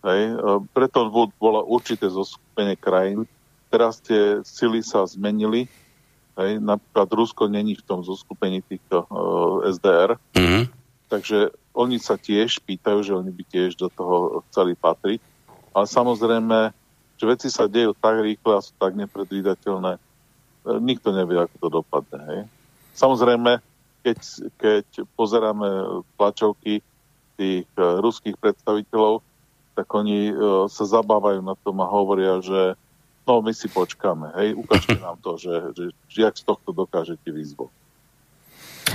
[SPEAKER 4] Hej. Preto bola určité zoskupenie krajín. Teraz tie sily sa zmenili. Hej. Napríklad Rusko není v tom zoskupení týchto uh, SDR. Mm-hmm. Takže oni sa tiež pýtajú, že oni by tiež do toho chceli patriť. Ale samozrejme, že veci sa dejú tak rýchle a sú tak nepredvídateľné. E, nikto nevie, ako to dopadne. Hej. Samozrejme, keď, keď pozeráme tlačovky tých uh, ruských predstaviteľov, tak oni uh, sa zabávajú na tom a hovoria, že no my si počkáme, hej, ukážte nám to, že, že, že jak z tohto dokážete výzvo.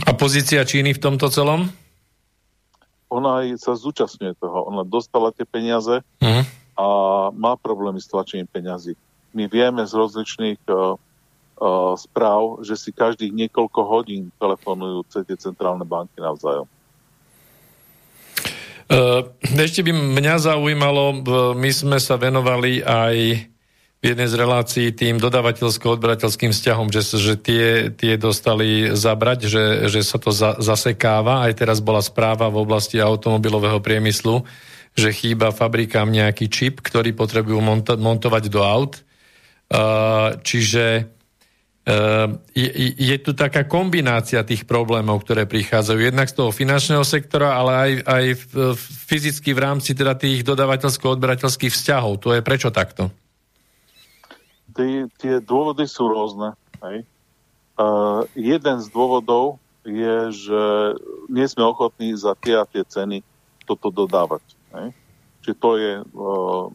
[SPEAKER 1] A pozícia Číny v tomto celom?
[SPEAKER 4] Ona aj sa zúčastňuje toho. Ona dostala tie peniaze uh-huh. A má problémy s tlačením peňazí. My vieme z rozličných uh, správ, že si každých niekoľko hodín telefonujú tie centrálne banky navzájom.
[SPEAKER 1] Uh, ešte by mňa zaujímalo, my sme sa venovali aj v jednej z relácií tým dodávateľsko-odberateľským vzťahom, že, že tie, tie dostali zabrať, že, že sa to za, zasekáva. Aj teraz bola správa v oblasti automobilového priemyslu, že chýba fabrikám nejaký čip, ktorý potrebujú monta- montovať do aut. Uh, čiže Ehm, je, je tu taká kombinácia tých problémov, ktoré prichádzajú jednak z toho finančného sektora, ale aj, aj fyzicky v rámci teda tých dodávateľsko-odberateľských vzťahov. To je prečo takto?
[SPEAKER 4] Tí, tie dôvody sú rôzne. Hej. Uh, jeden z dôvodov je, že nie sme ochotní za tie a tie ceny toto dodávať. Čiže to je uh,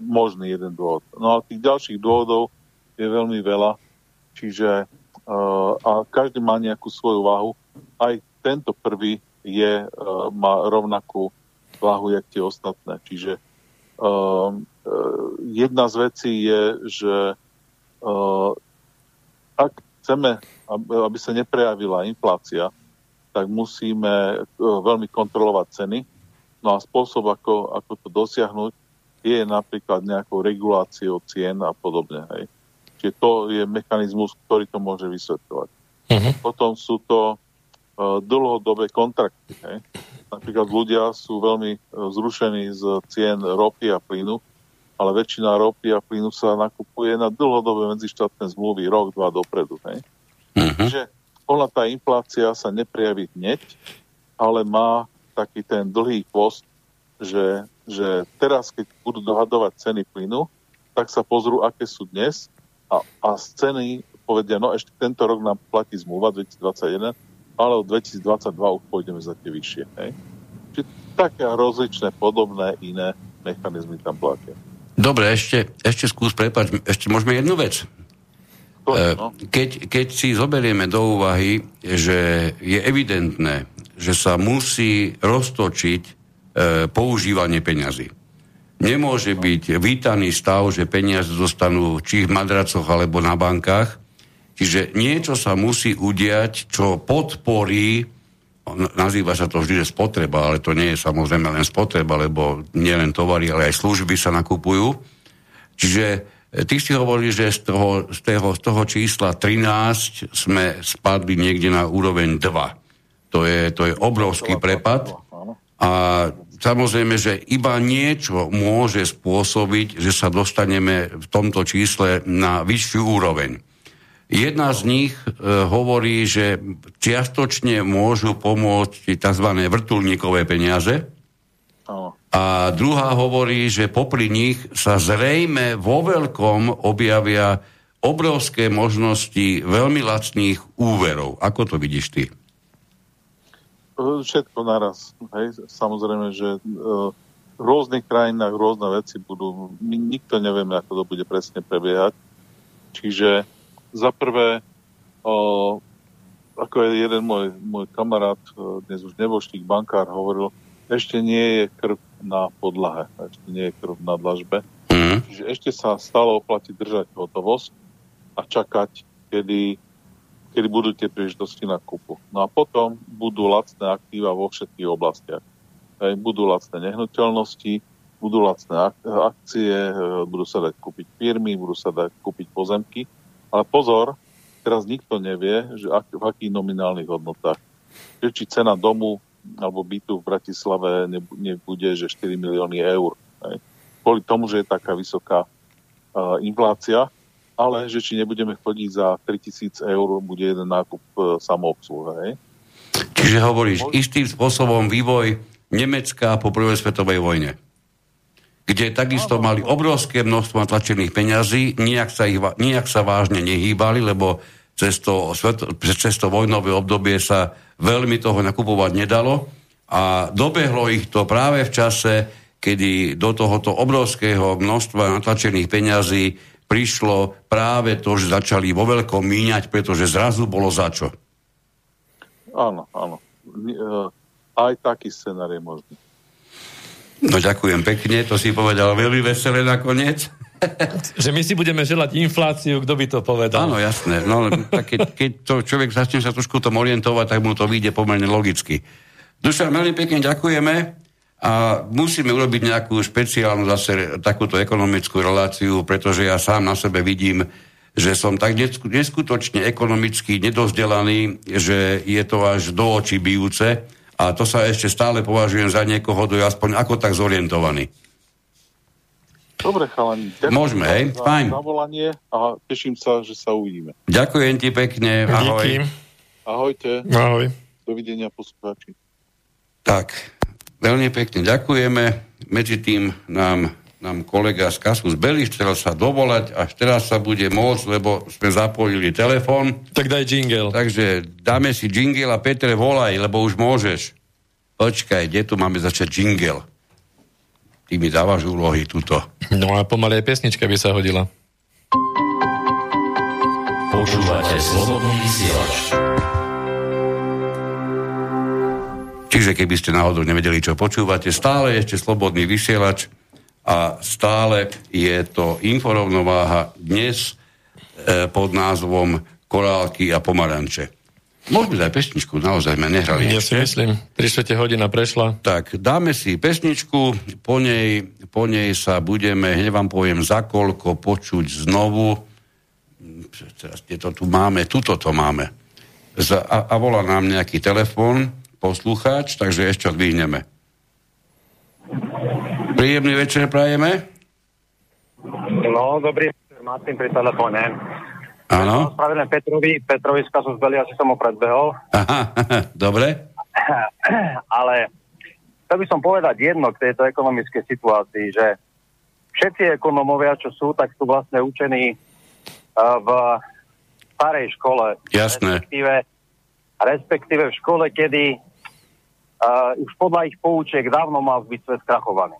[SPEAKER 4] možný jeden dôvod. No a tých ďalších dôvodov je veľmi veľa Čiže uh, a každý má nejakú svoju váhu. Aj tento prvý je, uh, má rovnakú váhu, jak tie ostatné. Čiže uh, uh, jedna z vecí je, že uh, ak chceme, aby sa neprejavila inflácia, tak musíme uh, veľmi kontrolovať ceny. No a spôsob, ako, ako to dosiahnuť, je napríklad nejakou reguláciou cien a podobne. Hej. Čiže to je mechanizmus, ktorý to môže vysvetľovať. Uh-huh. Potom sú to uh, dlhodobé kontrakty. Hej. Napríklad ľudia sú veľmi uh, zrušení z cien ropy a plynu, ale väčšina ropy a plynu sa nakupuje na dlhodobé medzištátne zmluvy rok, dva dopredu. Hej. Uh-huh. Čiže ona tá inflácia sa neprejaví hneď, ale má taký ten dlhý post, že, že teraz, keď budú dohadovať ceny plynu, tak sa pozrú, aké sú dnes a, a z ceny povedia, no ešte tento rok nám platí zmluva 2021, ale od 2022 už pôjdeme za tie vyššie. Hej? Čiže také rozličné, podobné, iné mechanizmy tam platia.
[SPEAKER 2] Dobre, ešte, ešte skús, prepáč, ešte môžeme jednu vec. E, no. Keď, keď si zoberieme do úvahy, že je evidentné, že sa musí roztočiť e, používanie peňazí. Nemôže byť vítaný stav, že peniaze zostanú či v madracoch alebo na bankách. Čiže niečo sa musí udiať, čo podporí, nazýva sa to vždy, spotreba, ale to nie je samozrejme len spotreba, lebo nielen tovary, ale aj služby sa nakupujú. Čiže e, ty si hovorili, že z toho, z, toho, z toho čísla 13 sme spadli niekde na úroveň 2. To je, to je obrovský prepad. A Samozrejme, že iba niečo môže spôsobiť, že sa dostaneme v tomto čísle na vyššiu úroveň. Jedna z nich e, hovorí, že čiastočne môžu pomôcť tzv. vrtulníkové peniaze. A druhá hovorí, že popri nich sa zrejme vo veľkom objavia obrovské možnosti veľmi lacných úverov. Ako to vidíš ty?
[SPEAKER 4] Všetko naraz. Hej. Samozrejme, že uh, v rôznych krajinách rôzne veci budú, my nikto nevieme, ako to bude presne prebiehať. Čiže za prvé, ako je jeden môj, môj kamarát, uh, dnes už neboštník, bankár, hovoril, ešte nie je krv na podlahe, ešte nie je krv na dlažbe. Mm. Čiže ešte sa stále oplatí držať hotovosť a čakať, kedy kedy budú tie príležitosti na kúpu. No a potom budú lacné aktíva vo všetkých oblastiach. Hej, budú lacné nehnuteľnosti, budú lacné akcie, e, budú sa dať kúpiť firmy, budú sa dať kúpiť pozemky. Ale pozor, teraz nikto nevie, že ak, v akých nominálnych hodnotách. že či cena domu alebo bytu v Bratislave nebude, že 4 milióny eur. Hej. Kvôli tomu, že je taká vysoká uh, inflácia, ale že či nebudeme chodiť za 3000 eur, bude jeden nákup uh, samoobsluha.
[SPEAKER 2] Čiže hovoríš, istým spôsobom vývoj Nemecka po prvej svetovej vojne kde takisto mali obrovské množstvo natlačených peňazí, nijak sa, ich, nijak sa vážne nehýbali, lebo cez to, cez to vojnové obdobie sa veľmi toho nakupovať nedalo a dobehlo ich to práve v čase, kedy do tohoto obrovského množstva natlačených peňazí prišlo práve to, že začali vo veľkom míňať, pretože zrazu bolo za čo.
[SPEAKER 4] Áno, áno. E, aj taký scenár je možný.
[SPEAKER 2] No ďakujem pekne, to si povedal veľmi veselé nakoniec.
[SPEAKER 1] že my si budeme želať infláciu, kto by to povedal?
[SPEAKER 2] Áno, jasné. No, tak keď, keď to človek začne sa trošku tom orientovať, tak mu to vyjde pomerne logicky. Duša, veľmi pekne ďakujeme a musíme urobiť nejakú špeciálnu zase takúto ekonomickú reláciu, pretože ja sám na sebe vidím, že som tak neskutočne ekonomicky nedozdelaný, že je to až do očí bijúce a to sa ešte stále považujem za niekoho, kto je aspoň ako tak zorientovaný.
[SPEAKER 4] Dobre, chalani.
[SPEAKER 2] Môžeme, hej?
[SPEAKER 4] Za,
[SPEAKER 2] Fajn.
[SPEAKER 4] Zavolanie a teším sa, že sa uvidíme.
[SPEAKER 2] Ďakujem ti pekne. Ahoj. Díky.
[SPEAKER 4] Ahojte.
[SPEAKER 1] Ahoj.
[SPEAKER 4] Dovidenia, poslucháči.
[SPEAKER 2] Tak, veľmi pekne ďakujeme. Medzi tým nám nám kolega z Kasu Beli chcel sa dovolať, až teraz sa bude môcť, lebo sme zapojili telefón.
[SPEAKER 1] Tak daj jingle.
[SPEAKER 2] Takže dáme si jingle a Petre volaj, lebo už môžeš. Počkaj, kde tu máme začať jingle? Ty mi dávaš úlohy tuto.
[SPEAKER 1] No a pomalej pesnička by sa hodila.
[SPEAKER 3] Počúvate slobodný vysielač.
[SPEAKER 2] Čiže keby ste náhodou nevedeli, čo počúvate, stále ešte slobodný vysielač a stále je to inforovnováha dnes e, pod názvom Korálky a pomaranče. Môžeme dať pesničku, naozaj sme nehrali
[SPEAKER 1] Ja si myslím, 3 hodina prešla.
[SPEAKER 2] Tak, dáme si pesničku, po nej, po nej sa budeme, hneď vám poviem za koľko, počuť znovu. Teraz, to tu máme? Tuto to máme. Za, a, a volá nám nejaký telefón, poslucháč, takže ešte odvíhneme. Príjemný večer prajeme.
[SPEAKER 5] No, dobrý večer, Martin pri telefóne.
[SPEAKER 2] Áno.
[SPEAKER 5] Spravedlne Petrovi, Petrovi z kasu zbeli, asi som ho predbehol.
[SPEAKER 2] Aha, dobre.
[SPEAKER 5] Ale chcel by som povedať jedno k tejto ekonomickej situácii, že všetci ekonomovia, čo sú, tak sú vlastne učení uh, v starej škole.
[SPEAKER 2] Jasné.
[SPEAKER 5] Respektíve, respektíve v škole, kedy uh, už podľa ich poučiek dávno mal byť svet skrachovaný.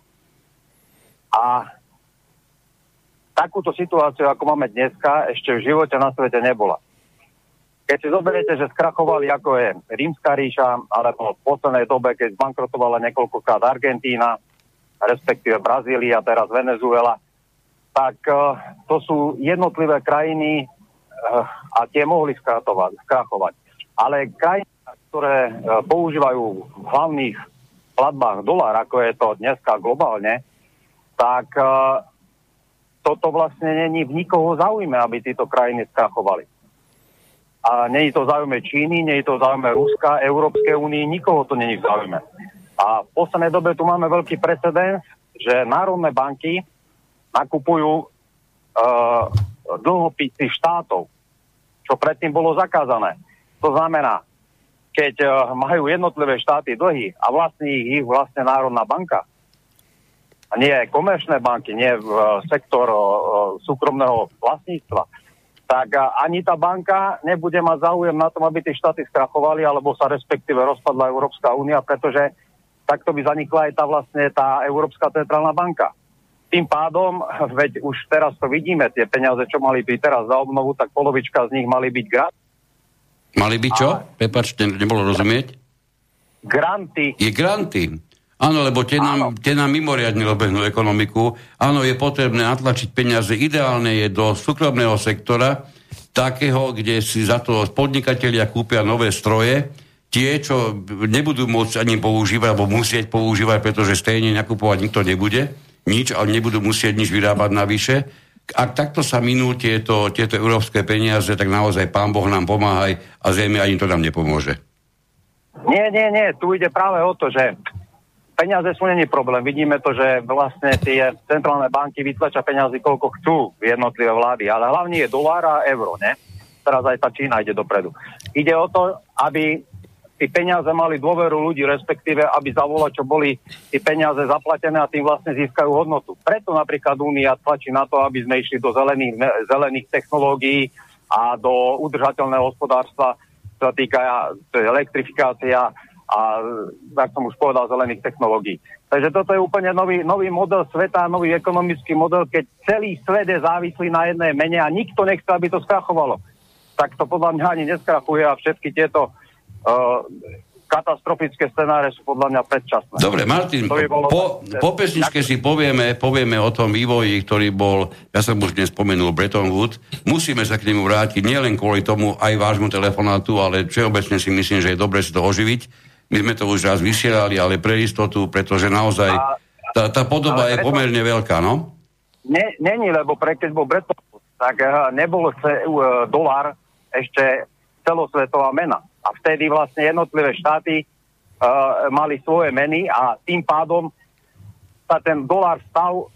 [SPEAKER 5] A takúto situáciu, ako máme dneska, ešte v živote na svete nebola. Keď si zoberiete, že skrachovali ako je Rímska ríša, alebo v poslednej dobe, keď zbankrotovala niekoľkokrát Argentína, respektíve Brazília, teraz Venezuela, tak uh, to sú jednotlivé krajiny uh, a tie mohli skrachovať. Ale krajiny, ktoré uh, používajú v hlavných platbách dolár, ako je to dneska globálne, tak uh, toto vlastne není v nikoho záujme, aby títo krajiny skrachovali. A není to záujme Číny, není to záujme Ruska, Európskej únii, nikoho to není v záujme. A v poslednej dobe tu máme veľký precedens, že národné banky nakupujú uh, dlhopisy štátov, čo predtým bolo zakázané. To znamená, keď uh, majú jednotlivé štáty dlhy a vlastní ich vlastne Národná banka, nie komerčné banky, nie v e, sektor uh, súkromného vlastníctva, tak ani tá banka nebude mať záujem na tom, aby tie štáty skrachovali, alebo sa respektíve rozpadla Európska únia, pretože takto by zanikla aj tá vlastne tá Európska centrálna banka. Tým pádom, veď už teraz to vidíme, tie peniaze, čo mali byť teraz za obnovu, tak polovička z nich mali byť grant.
[SPEAKER 2] Mali byť čo? A... Prepačte, nebolo rozumieť.
[SPEAKER 5] Granty.
[SPEAKER 2] Je granty. Áno, lebo tie nám, tie nám mimoriadne obehnú ekonomiku. Áno, je potrebné natlačiť peniaze. Ideálne je do súkromného sektora, takého, kde si za to podnikatelia kúpia nové stroje, tie, čo nebudú môcť ani používať, alebo musieť používať, pretože stejne nakupovať nikto nebude, nič, ale nebudú musieť nič vyrábať navyše. Ak takto sa minú tieto, tieto európske peniaze, tak naozaj pán Boh nám pomáhaj a zrejme ani to nám nepomôže.
[SPEAKER 5] Nie, nie, nie, tu ide práve o to, že peniaze sú není problém. Vidíme to, že vlastne tie centrálne banky vytlačia peniazy koľko chcú jednotlivé vlády, ale hlavne je dolár a euro, ne? Teraz aj tá Čína ide dopredu. Ide o to, aby tí peniaze mali dôveru ľudí, respektíve aby za čo boli tie peniaze zaplatené a tým vlastne získajú hodnotu. Preto napríklad Únia tlačí na to, aby sme išli do zelených, zelených technológií a do udržateľného hospodárstva, čo sa týka to je elektrifikácia a, tak som už povedal, zelených technológií. Takže toto je úplne nový, nový model sveta, nový ekonomický model, keď celý svet je závislý na jednej mene a nikto nechce, aby to skrachovalo. Tak to podľa mňa ani neskrachuje a všetky tieto katastrofické scenáre sú podľa mňa predčasné.
[SPEAKER 2] Dobre, Martin, by bolo... po, po pesničke si povieme, povieme o tom vývoji, ktorý bol, ja som už dnes spomenul Bretton Woods, musíme sa k nemu vrátiť, nielen kvôli tomu aj vášmu telefonátu, ale všeobecne si myslím, že je dobre si to oživiť. My sme to už raz vysielali, ale pre istotu, pretože naozaj tá, tá podoba je pomerne veľká, no?
[SPEAKER 5] Není, lebo pre, keď bol Bretton Woods, tak uh, nebol se, uh, dolar ešte celosvetová mena a vtedy vlastne jednotlivé štáty uh, mali svoje meny a tým pádom sa ten dolár stal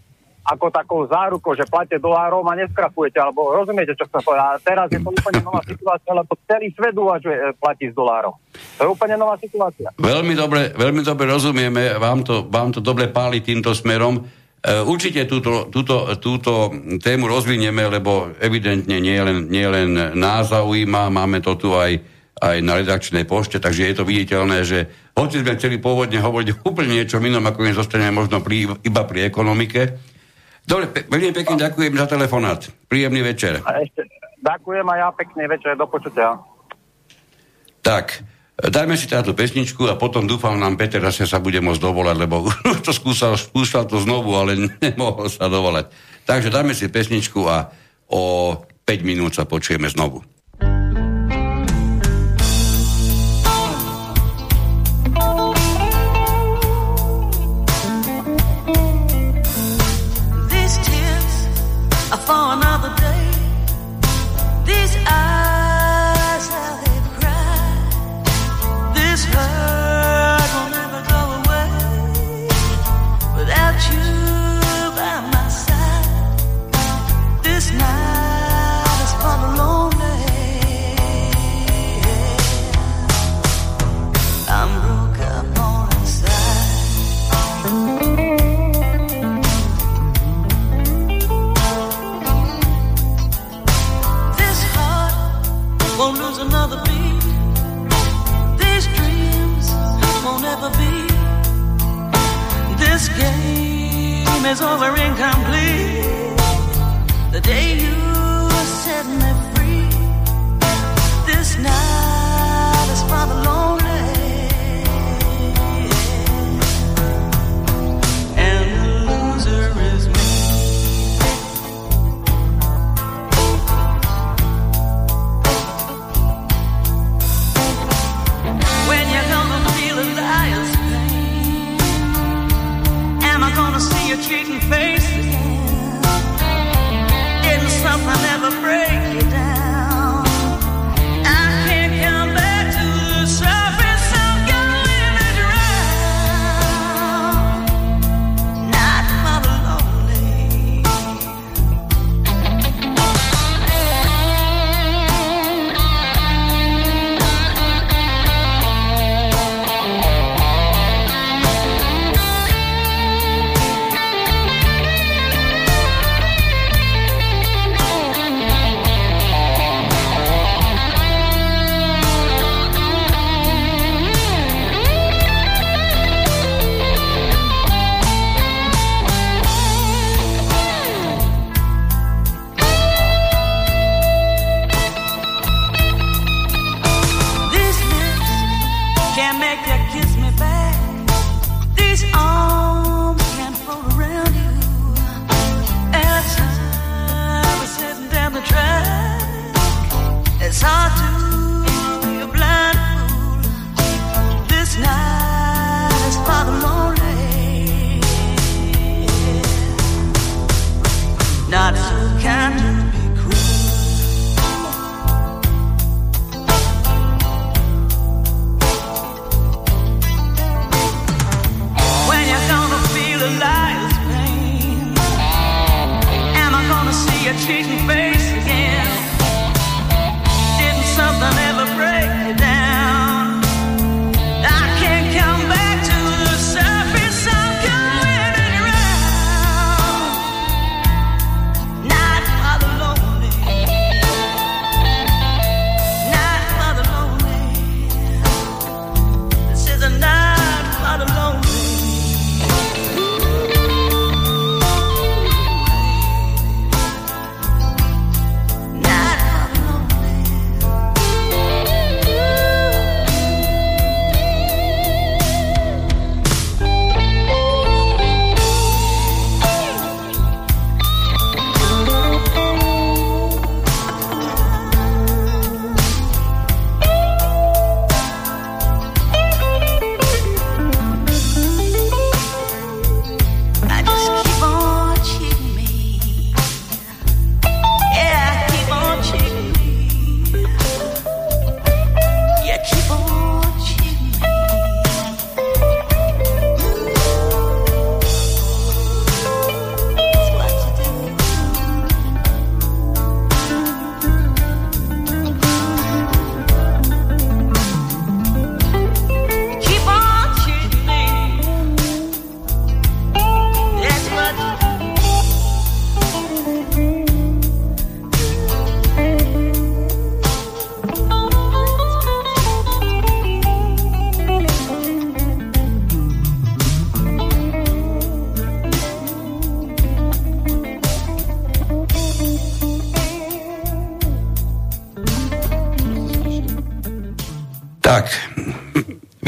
[SPEAKER 5] ako takou zárukou, že platíte dolárov a neskrachujete, alebo rozumiete, čo chcem povedať. A teraz je to úplne nová situácia, lebo celý svet uvažuje e, platí z dolárov. To je úplne nová situácia.
[SPEAKER 2] Veľmi dobre, veľmi dobre rozumieme, vám to, vám to dobre páli týmto smerom. Uh, určite túto, túto, túto tému rozvinieme, lebo evidentne nie len, nie len nás zaujíma, máme to tu aj aj na redakčnej pošte, takže je to viditeľné, že hoci sme chceli pôvodne hovoriť úplne niečo inom, ako my zostaneme možno pri, iba pri ekonomike. Dobre, pe- veľmi pekne ďakujem za telefonát. Príjemný večer.
[SPEAKER 5] A ešte, ďakujem a ja pekný večer, do počutia.
[SPEAKER 2] Tak, dajme si táto pesničku a potom dúfam nám Peter zase sa bude môcť dovolať, lebo už to skúsal, skúsal to znovu, ale nemohol sa dovolať. Takže dajme si pesničku a o 5 minút sa počujeme znovu.
[SPEAKER 6] Is over incomplete. The day beaten faces, getting something I never
[SPEAKER 2] breaks.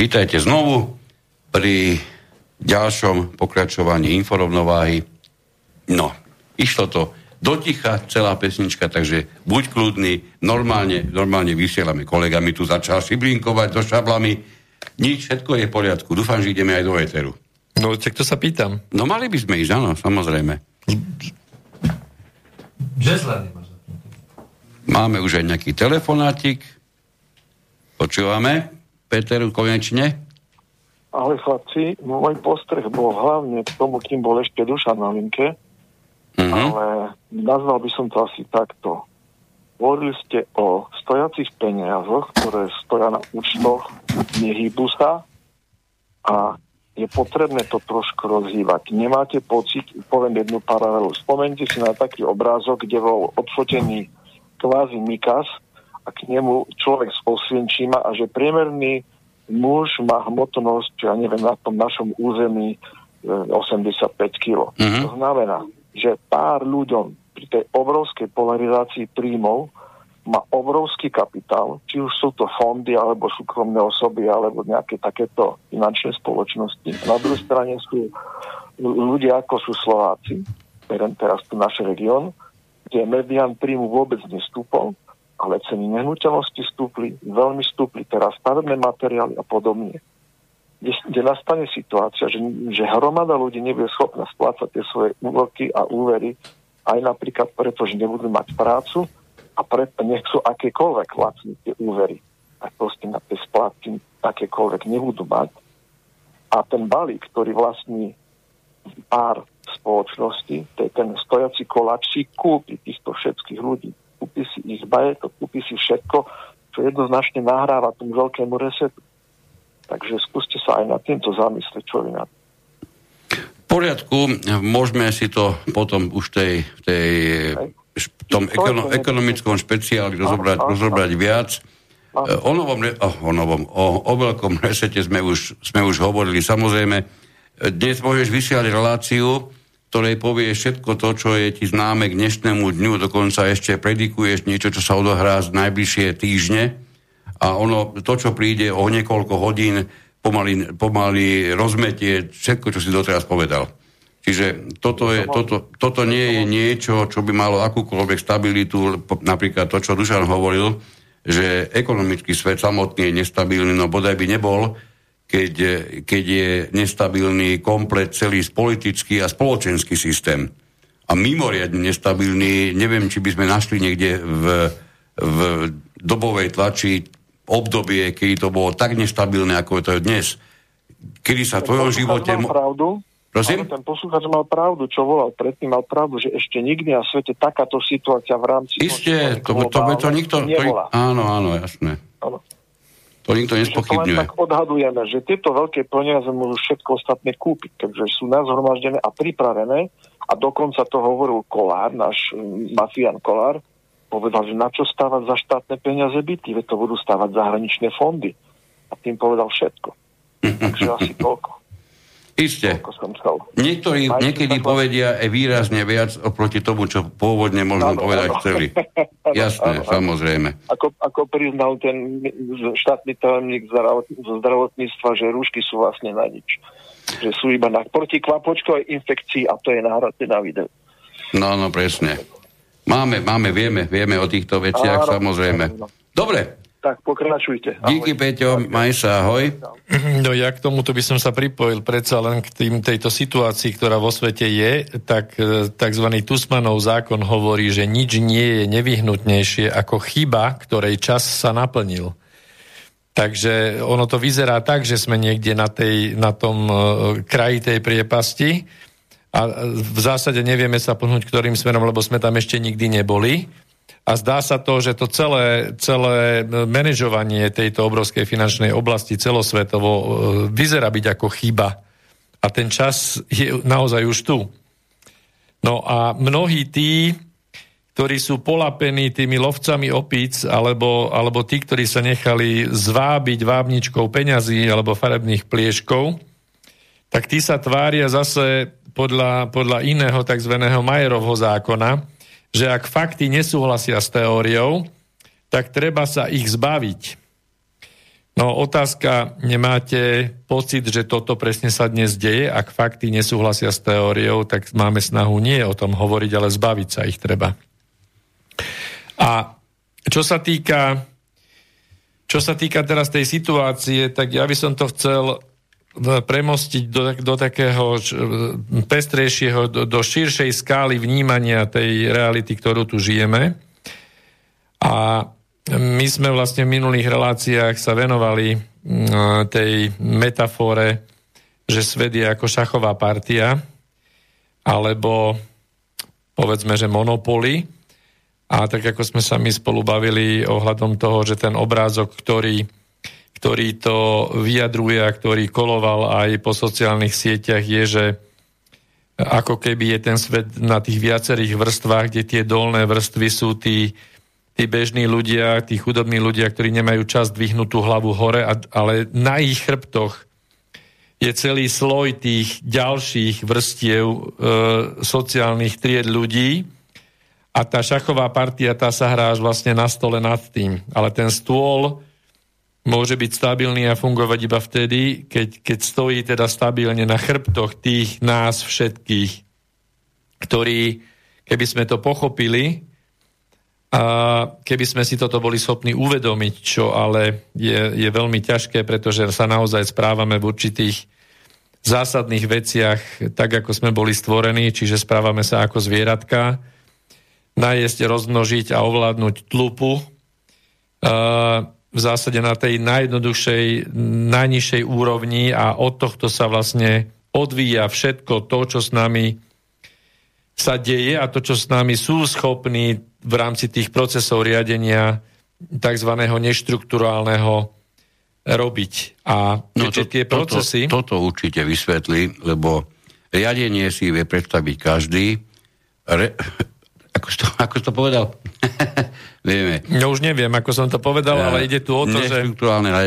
[SPEAKER 2] Vítajte znovu pri ďalšom pokračovaní inforovnováhy. No, išlo to doticha, celá pesnička, takže buď kľudný, normálne, normálne vysielame kolegami, tu začal šiblinkovať so šablami, nič, všetko je v poriadku, dúfam, že ideme aj do éteru.
[SPEAKER 1] No, tak to sa pýtam.
[SPEAKER 2] No mali by sme ísť, áno, samozrejme. Máme už aj nejaký telefonátik. Počúvame. Peter, konečne.
[SPEAKER 7] Ale chlapci, môj postreh bol hlavne k tomu, kým bol ešte duša na linke,
[SPEAKER 2] Mhm.
[SPEAKER 7] ale nazval by som to asi takto. Hovorili ste o stojacich peniazoch, ktoré stoja na účtoch, nehýbu sa a je potrebné to trošku rozhývať. Nemáte pocit, poviem jednu paralelu. Spomeňte si na taký obrázok, kde bol odfotený kvázi Mikas a k nemu človek z Osvienčíma a že priemerný muž má hmotnosť, ja neviem, na tom našom území e, 85 kg.
[SPEAKER 2] Mhm.
[SPEAKER 7] To znamená, že pár ľuďom pri tej obrovskej polarizácii príjmov má obrovský kapitál, či už sú to fondy, alebo súkromné osoby, alebo nejaké takéto finančné spoločnosti. Na druhej strane sú ľudia, ako sú Slováci, berem teraz tu náš región, kde medián príjmu vôbec nestúpol, ale ceny nehnuteľnosti stúpli, veľmi stúpli teraz stavebné materiály a podobne. Kde, kde nastane situácia, že, že hromada ľudí nebude schopná splácať tie svoje úroky a úvery, aj napríklad preto, že nebudú mať prácu a preto nechcú akékoľvek lacné tie úvery. Tak proste na tie splátky akékoľvek nebudú mať. A ten balík, ktorý vlastní pár spoločnosti, to je ten stojací koláč, si kúpi týchto všetkých ľudí. Kúpi si ich bajeto, kúpi si všetko, čo jednoznačne nahráva tomu veľkému resetu. Takže skúste sa aj nad týmto zamyslieť, čo vy na
[SPEAKER 2] poriadku, môžeme si to potom už tej, tej, v tom ekono, ekonomickom špeciáli rozobrať, rozobrať viac. E, O novom, o, o novom, o, o veľkom resete sme už, sme už hovorili. Samozrejme, e, dnes môžeš vysielať reláciu, ktorej povieš všetko to, čo je ti známe k dnešnému dňu, dokonca ešte predikuješ niečo, čo sa odohrá z najbližšie týždne. A ono, to, čo príde o niekoľko hodín, pomaly, pomaly rozmetie všetko, čo si doteraz povedal. Čiže toto, je, toto, toto nie je niečo, čo by malo akúkoľvek stabilitu, napríklad to, čo Dušan hovoril, že ekonomický svet samotný je nestabilný, no bodaj by nebol, keď, keď je nestabilný komplet celý politický a spoločenský systém. A mimoriadne nestabilný, neviem, či by sme našli niekde v, v dobovej tlači obdobie, kedy to bolo tak nestabilné, ako je to dnes. Kedy sa v tvojom živote...
[SPEAKER 7] mal pravdu,
[SPEAKER 2] Prosím?
[SPEAKER 7] ale ten poslucháč mal pravdu, čo volal predtým, mal pravdu, že ešte nikdy na svete takáto situácia v rámci...
[SPEAKER 2] Isté, to, to, to, to nikto... To, áno, áno, jasné.
[SPEAKER 7] Áno.
[SPEAKER 2] To nikto
[SPEAKER 7] to
[SPEAKER 2] nespochybňuje.
[SPEAKER 7] tak odhadujeme, že tieto veľké peniaze môžu všetko ostatné kúpiť, takže sú nazhromaždené a pripravené a dokonca to hovoril Kolár, náš mm, mafián Kolár, povedal, že na čo stávať za štátne peniaze byty, veď to budú stávať zahraničné fondy. A tým povedal všetko. Takže asi toľko.
[SPEAKER 2] Isté. Niektorí niekedy povedia aj výrazne viac oproti tomu, čo pôvodne možno
[SPEAKER 7] Áno,
[SPEAKER 2] povedať
[SPEAKER 7] áno.
[SPEAKER 2] chceli. Jasné,
[SPEAKER 7] áno,
[SPEAKER 2] samozrejme.
[SPEAKER 7] Ako, ako priznal ten štátny tajomník zo zdravotníctva, že rúšky sú vlastne na nič. Že sú iba na proti kvapočkovej infekcii a to je nahraté na video.
[SPEAKER 2] No, no, presne. Máme, máme, vieme, vieme o týchto veciach,
[SPEAKER 7] Áno,
[SPEAKER 2] samozrejme.
[SPEAKER 7] áno.
[SPEAKER 2] Dobre,
[SPEAKER 7] Tak pokračujte. Ahoj.
[SPEAKER 2] díky Peťo, maj sa, ahoj.
[SPEAKER 1] No ja k tomuto by som sa pripojil predsa len k tým, tejto situácii, ktorá vo svete je, tak e, tzv. Tusmanov zákon hovorí, že nič nie je nevyhnutnejšie ako chyba, ktorej čas sa naplnil. Takže ono to vyzerá tak, že sme niekde na, tej, na tom e, kraji tej priepasti a e, v zásade nevieme sa pohnúť ktorým smerom, lebo sme tam ešte nikdy neboli. A zdá sa to, že to celé, celé manažovanie tejto obrovskej finančnej oblasti celosvetovo e, vyzerá byť ako chyba. A ten čas je naozaj už tu. No a mnohí tí, ktorí sú polapení tými lovcami opíc, alebo, alebo tí, ktorí sa nechali zvábiť vábničkou peňazí alebo farebných plieškov, tak tí sa tvária zase podľa, podľa iného tzv. Majerovho zákona, že ak fakty nesúhlasia s teóriou, tak treba sa ich zbaviť. No otázka, nemáte pocit, že toto presne sa dnes deje? Ak fakty nesúhlasia s teóriou, tak máme snahu nie o tom hovoriť, ale zbaviť sa ich treba. A čo sa týka čo sa týka teraz tej situácie, tak ja by som to chcel premostiť do, do takého pestrejšieho, do, do širšej skály vnímania tej reality, ktorú tu žijeme. A my sme vlastne v minulých reláciách sa venovali tej metafore, že svet je ako šachová partia, alebo povedzme, že monopoly, a tak ako sme sa my spolu bavili ohľadom toho, že ten obrázok, ktorý, ktorý to vyjadruje a ktorý koloval aj po sociálnych sieťach, je, že ako keby je ten svet na tých viacerých vrstvách, kde tie dolné vrstvy sú tí, tí bežní ľudia, tí chudobní ľudia, ktorí nemajú čas dvihnúť tú hlavu hore, ale na ich chrbtoch je celý sloj tých ďalších vrstiev e, sociálnych tried ľudí, a tá šachová partia tá sa hrá až vlastne na stole nad tým. Ale ten stôl môže byť stabilný a fungovať iba vtedy, keď, keď stojí teda stabilne na chrbtoch tých nás všetkých, ktorí, keby sme to pochopili, a keby sme si toto boli schopní uvedomiť, čo ale je, je veľmi ťažké, pretože sa naozaj správame v určitých zásadných veciach tak, ako sme boli stvorení, čiže správame sa ako zvieratka, najesť, rozmnožiť a ovládnuť tlupu. V zásade na tej najjednoduchšej, najnižšej úrovni a od tohto sa vlastne odvíja všetko to, čo s nami sa deje a to, čo s nami sú schopní v rámci tých procesov riadenia tzv. neštrukturálneho robiť. A
[SPEAKER 2] no, to,
[SPEAKER 1] tie procesy...
[SPEAKER 2] Toto, toto určite vysvetlí, lebo riadenie si vie predstaviť každý. Re, ako to, ako to povedal? Vieme.
[SPEAKER 1] No už neviem, ako som to povedal, ale ide tu o to, že...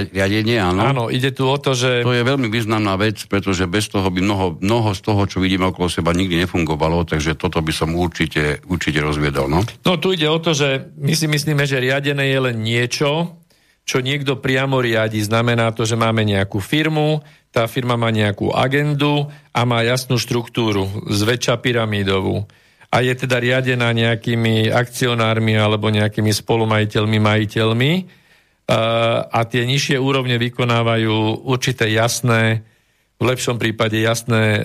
[SPEAKER 2] riadenie, áno.
[SPEAKER 1] Áno, ide tu o to, že...
[SPEAKER 2] To je veľmi významná vec, pretože bez toho by mnoho, mnoho z toho, čo vidíme okolo seba, nikdy nefungovalo, takže toto by som určite, určite rozviedol. No?
[SPEAKER 1] no tu ide o to, že my si myslíme, že riadené je len niečo, čo niekto priamo riadi. Znamená to, že máme nejakú firmu, tá firma má nejakú agendu a má jasnú štruktúru, zväčša pyramídovú a je teda riadená nejakými akcionármi alebo nejakými spolumajiteľmi, majiteľmi a tie nižšie úrovne vykonávajú určité jasné, v lepšom prípade jasné e,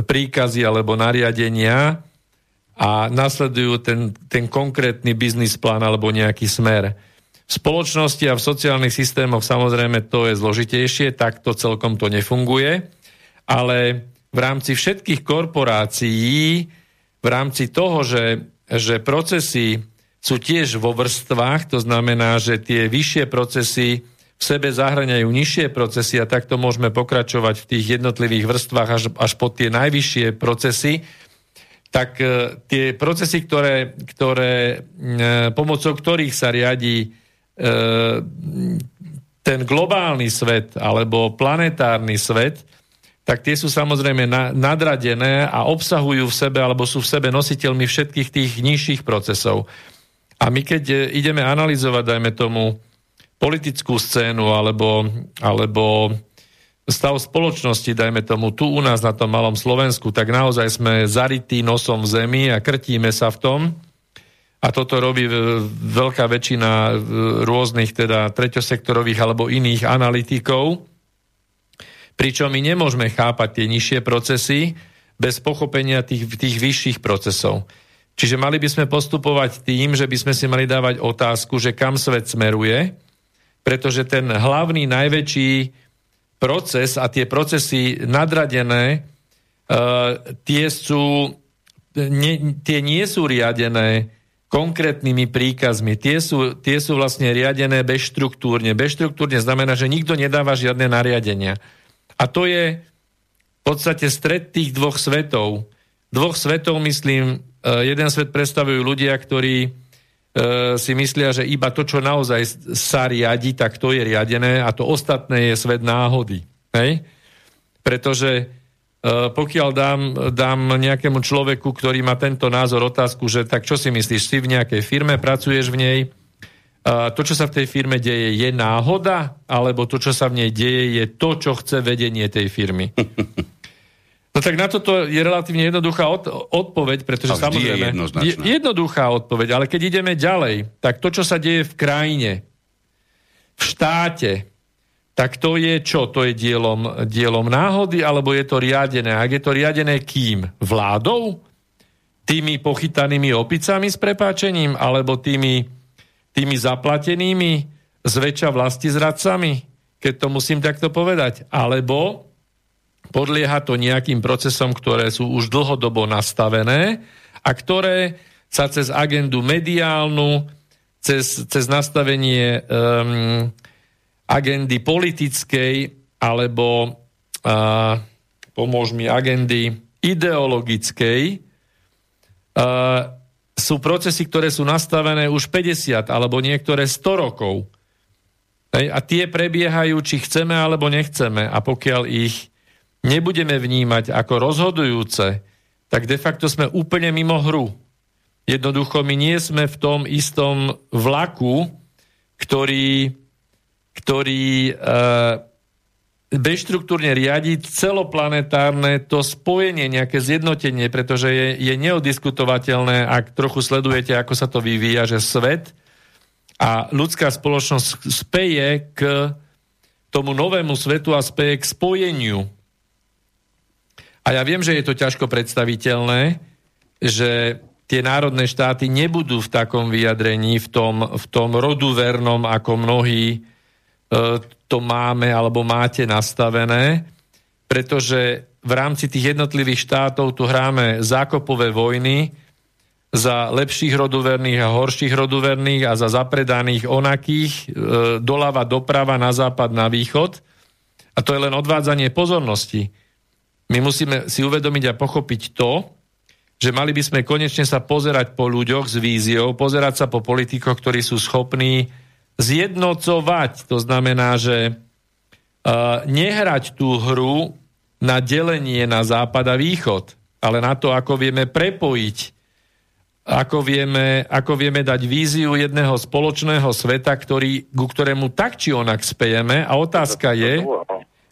[SPEAKER 1] príkazy alebo nariadenia a nasledujú ten, ten konkrétny biznis plán alebo nejaký smer. V spoločnosti a v sociálnych systémoch samozrejme to je zložitejšie, tak to celkom to nefunguje, ale v rámci všetkých korporácií v rámci toho, že, že procesy sú tiež vo vrstvách, to znamená, že tie vyššie procesy v sebe zahraňajú nižšie procesy a takto môžeme pokračovať v tých jednotlivých vrstvách až, až po tie najvyššie procesy, tak e, tie procesy, ktoré, ktoré, e, pomocou ktorých sa riadi e, ten globálny svet alebo planetárny svet, tak tie sú samozrejme na, nadradené a obsahujú v sebe alebo sú v sebe nositeľmi všetkých tých nižších procesov. A my keď e, ideme analyzovať, dajme tomu, politickú scénu alebo, alebo stav spoločnosti, dajme tomu, tu u nás na tom malom Slovensku, tak naozaj sme zarytí nosom v zemi a krtíme sa v tom. A toto robí veľká väčšina e, rôznych teda treťosektorových alebo iných analytikov, Pričom my nemôžeme chápať tie nižšie procesy bez pochopenia tých, tých vyšších procesov. Čiže mali by sme postupovať tým, že by sme si mali dávať otázku, že kam svet smeruje, pretože ten hlavný, najväčší proces a tie procesy nadradené, uh, tie, sú, nie, tie nie sú riadené konkrétnymi príkazmi. Tie sú, tie sú vlastne riadené bezštruktúrne. Bezštruktúrne znamená, že nikto nedáva žiadne nariadenia. A to je v podstate stred tých dvoch svetov. Dvoch svetov, myslím, e, jeden svet predstavujú ľudia, ktorí e, si myslia, že iba to, čo naozaj sa riadi, tak to je riadené a to ostatné je svet náhody. Hej? Pretože e, pokiaľ dám, dám nejakému človeku, ktorý má tento názor otázku, že tak čo si myslíš, si v nejakej firme, pracuješ v nej, to, čo sa v tej firme deje, je náhoda, alebo to, čo sa v nej deje, je to, čo chce vedenie tej firmy. No tak na toto je relatívne jednoduchá od, odpoveď, pretože samozrejme...
[SPEAKER 2] Je,
[SPEAKER 1] je jednoduchá odpoveď, ale keď ideme ďalej, tak to, čo sa deje v krajine, v štáte, tak to je čo? To je dielom, dielom náhody, alebo je to riadené? Ak je to riadené kým? Vládou? Tými pochytanými opicami s prepáčením? Alebo tými, tými zaplatenými zväčša vlasti zradcami? Keď to musím takto povedať. Alebo podlieha to nejakým procesom, ktoré sú už dlhodobo nastavené a ktoré sa cez agendu mediálnu, cez, cez nastavenie um, agendy politickej alebo uh, pomôž mi agendy ideologickej uh, sú procesy, ktoré sú nastavené už 50 alebo niektoré 100 rokov. A tie prebiehajú, či chceme alebo nechceme. A pokiaľ ich nebudeme vnímať ako rozhodujúce, tak de facto sme úplne mimo hru. Jednoducho my nie sme v tom istom vlaku, ktorý ktorý e, beštruktúrne riadi celoplanetárne to spojenie, nejaké zjednotenie, pretože je, je neodiskutovateľné, ak trochu sledujete, ako sa to vyvíja, že svet a ľudská spoločnosť speje k tomu novému svetu a speje k spojeniu. A ja viem, že je to ťažko predstaviteľné, že tie národné štáty nebudú v takom vyjadrení, v tom, v tom roduvernom, ako mnohí to máme alebo máte nastavené, pretože v rámci tých jednotlivých štátov tu hráme zákopové vojny za lepších roduverných a horších roduverných a za zapredaných onakých e, doľava doprava na západ na východ. A to je len odvádzanie pozornosti. My musíme si uvedomiť a pochopiť to, že mali by sme konečne sa pozerať po ľuďoch s víziou, pozerať sa po politikoch, ktorí sú schopní zjednocovať. To znamená, že uh, nehrať tú hru na delenie na západ a východ, ale na to, ako vieme prepojiť, ako vieme, ako vieme dať víziu jedného spoločného sveta, ktorý, ku ktorému tak či onak spejeme. A otázka je,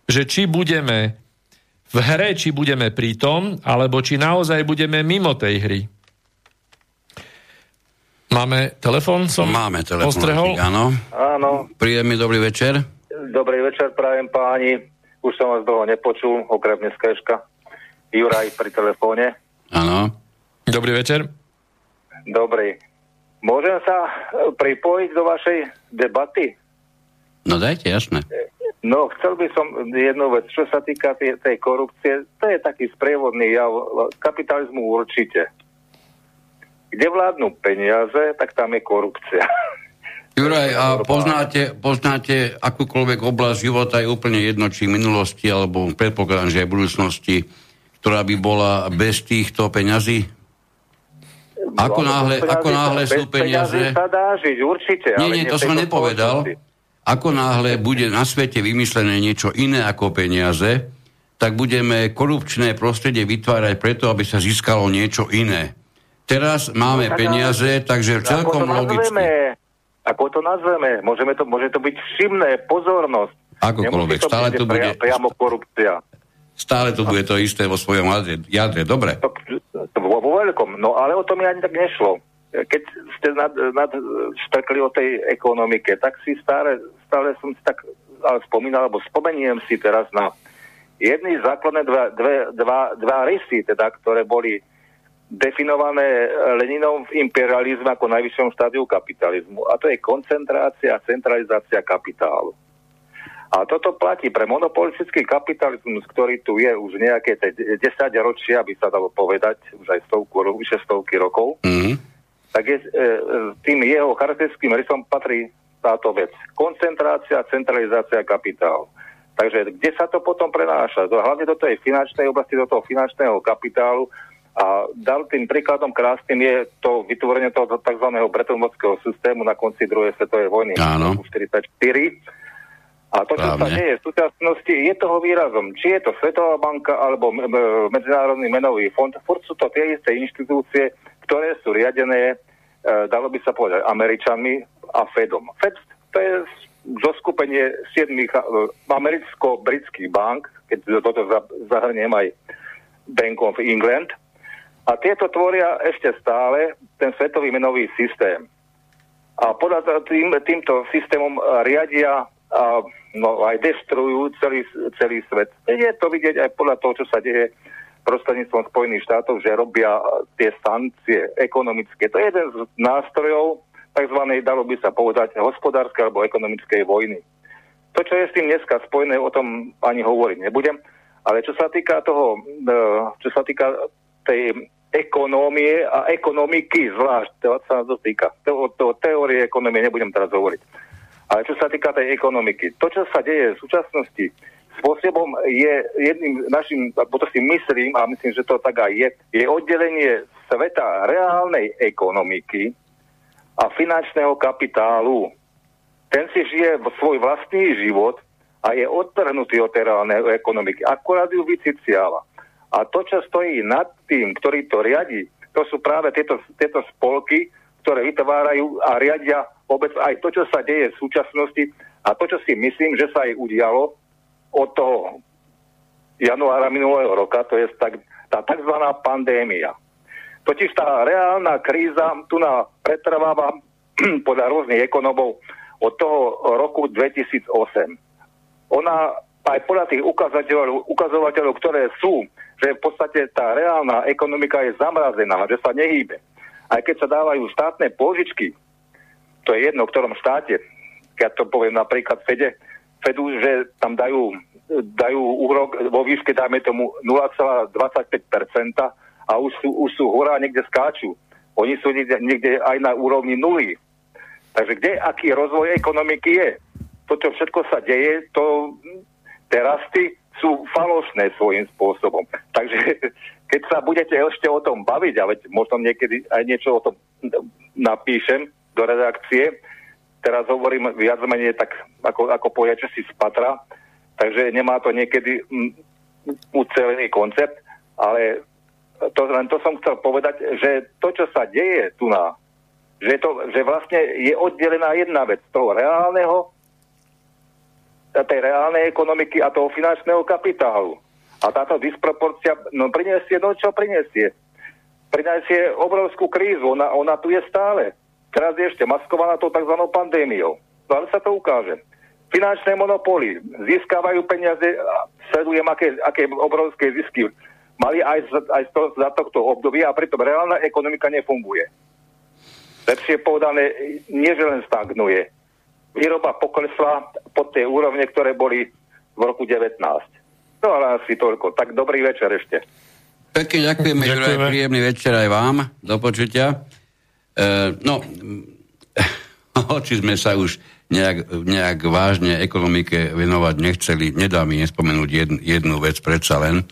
[SPEAKER 1] že či budeme v hre, či budeme pritom, alebo či naozaj budeme mimo tej hry. Máme telefon? Som
[SPEAKER 2] Máme telefon.
[SPEAKER 1] Ostrehol?
[SPEAKER 2] Áno.
[SPEAKER 8] Áno.
[SPEAKER 2] Príjemný dobrý večer.
[SPEAKER 8] Dobrý večer, prajem páni. Už som vás dlho nepočul, okrem dneskajška. Juraj pri telefóne.
[SPEAKER 2] Áno.
[SPEAKER 1] Dobrý večer.
[SPEAKER 8] Dobrý. Môžem sa pripojiť do vašej debaty?
[SPEAKER 2] No dajte, jasné.
[SPEAKER 8] No, chcel by som jednu vec, čo sa týka tej, tej korupcie, to je taký sprievodný jav kapitalizmu určite kde vládnu peniaze, tak tam je korupcia.
[SPEAKER 2] Juraj, a poznáte, poznáte akúkoľvek oblasť života, je úplne jedno, či minulosti, alebo predpokladám, že aj budúcnosti, ktorá by bola bez týchto peňazí? Ako náhle, ako náhle sú peniaze...
[SPEAKER 8] sa dá žiť, určite.
[SPEAKER 2] Nie, nie, to som nepovedal. Ako náhle bude na svete vymyslené niečo iné ako peniaze, tak budeme korupčné prostredie vytvárať preto, aby sa získalo niečo iné. Teraz máme no, peniaze, takže celkom ako logicky.
[SPEAKER 8] Ako to nazveme? Môžeme to, môže to byť všimné, pozornosť.
[SPEAKER 2] Akokoľvek, stále to bude...
[SPEAKER 8] Priamo korupcia.
[SPEAKER 2] Stále to bude to isté vo svojom jadre, jadre dobre.
[SPEAKER 8] To, to, vo veľkom, no ale o tom mi ani tak nešlo. Keď ste nad, nad štrkli o tej ekonomike, tak si stále, stále som si tak ale spomínal, alebo spomeniem si teraz na jedny základné dva, dve, dva, dva rysy, teda, ktoré boli definované Leninom v imperializme ako najvyššom štádiu kapitalizmu. A to je koncentrácia a centralizácia kapitálu. A toto platí pre monopolistický kapitalizmus, ktorý tu je už nejaké 10 ročia, by sa dalo povedať, už aj stovku, vyše stovky rokov. Mm-hmm. Tak je, e, tým jeho charakteristickým rysom patrí táto vec. Koncentrácia, centralizácia kapitálu. Takže kde sa to potom prenáša? Hlavne do tej finančnej oblasti, do toho finančného kapitálu, a dal tým príkladom krásnym je to vytvorenie toho tzv. bretonvodského systému na konci druhej svetovej vojny
[SPEAKER 2] Áno.
[SPEAKER 8] 1944. A to, čo Právne. sa deje v súčasnosti, je toho výrazom. Či je to Svetová banka alebo Medzinárodný menový fond, furt sú to tie isté inštitúcie, ktoré sú riadené dalo by sa povedať, Američanmi a Fedom. Fed to je zoskupenie siedmých e, americko-britských bank, keď toto zahrniem aj Bank of England. A tieto tvoria ešte stále ten svetový menový systém. A podľa tým, týmto systémom riadia a no, aj destrujú celý, celý svet. Je to vidieť aj podľa toho, čo sa deje prostredníctvom Spojených štátov, že robia tie sankcie ekonomické. To je jeden z nástrojov tzv. dalo by sa povedať hospodárskej alebo ekonomickej vojny. To, čo je s tým dneska spojené, o tom ani hovoriť nebudem. Ale čo sa týka toho, e, čo sa týka tej ekonómie a ekonomiky zvlášť, to sa to týka. To, to teórie ekonomie nebudem teraz hovoriť. Ale čo sa týka tej ekonomiky, to, čo sa deje v súčasnosti, spôsobom je jedným našim, alebo to si myslím, a myslím, že to tak aj je, je oddelenie sveta reálnej ekonomiky a finančného kapitálu. Ten si žije svoj vlastný život a je odtrhnutý od reálnej ekonomiky. Akorát ju vyciciava. A to, čo stojí nad tým, ktorý to riadi, to sú práve tieto, tieto spolky, ktoré vytvárajú a riadia vôbec aj to, čo sa deje v súčasnosti a to, čo si myslím, že sa aj udialo od toho januára minulého roka, to je tak, tá tzv. pandémia. Totiž tá reálna kríza tu na pretrváva podľa rôznych ekonomov od toho roku 2008. Ona aj podľa tých ukazovateľov, ukazovateľov, ktoré sú, že v podstate tá reálna ekonomika je zamrazená, že sa nehýbe. Aj keď sa dávajú štátne pôžičky, to je jedno, v ktorom štáte, keď to poviem napríklad Fede, Fedu, že tam dajú, dajú úrok vo výške, dajme tomu 0,25%, a už sú, už sú hurá niekde skáču. Oni sú niekde, niekde aj na úrovni nuly. Takže kde, aký rozvoj ekonomiky je? To, čo všetko sa deje, to tie rasty sú falošné svojím spôsobom. Takže keď sa budete ešte o tom baviť, a veď možno niekedy aj niečo o tom napíšem do redakcie, teraz hovorím viac menej tak, ako, ako že si spatra, takže nemá to niekedy ucelený koncept, ale to, len to som chcel povedať, že to, čo sa deje tu na, že, to, že vlastne je oddelená jedna vec toho reálneho, tej reálnej ekonomiky a toho finančného kapitálu. A táto disproporcia no, prinesie, no čo prinesie? Prinesie obrovskú krízu, ona, ona tu je stále. Teraz je ešte maskovaná tou tzv. pandémiou. No ale sa to ukáže. Finančné monopoly získavajú peniaze, sledujem, aké, aké obrovské zisky mali aj, z, aj to, za tohto obdobia a preto reálna ekonomika nefunguje. Lepšie povedané, nie že len stagnuje. Výroba poklesla pod tie úrovne, ktoré boli v roku 19. No ale asi toľko. Tak dobrý večer ešte.
[SPEAKER 2] Pekne ďakujeme, ďakujeme. Juraj, príjemný večer aj vám. Do počutia. E, no, oči sme sa už nejak, nejak vážne ekonomike venovať nechceli. Nedá mi nespomenúť jednu, jednu vec predsa len.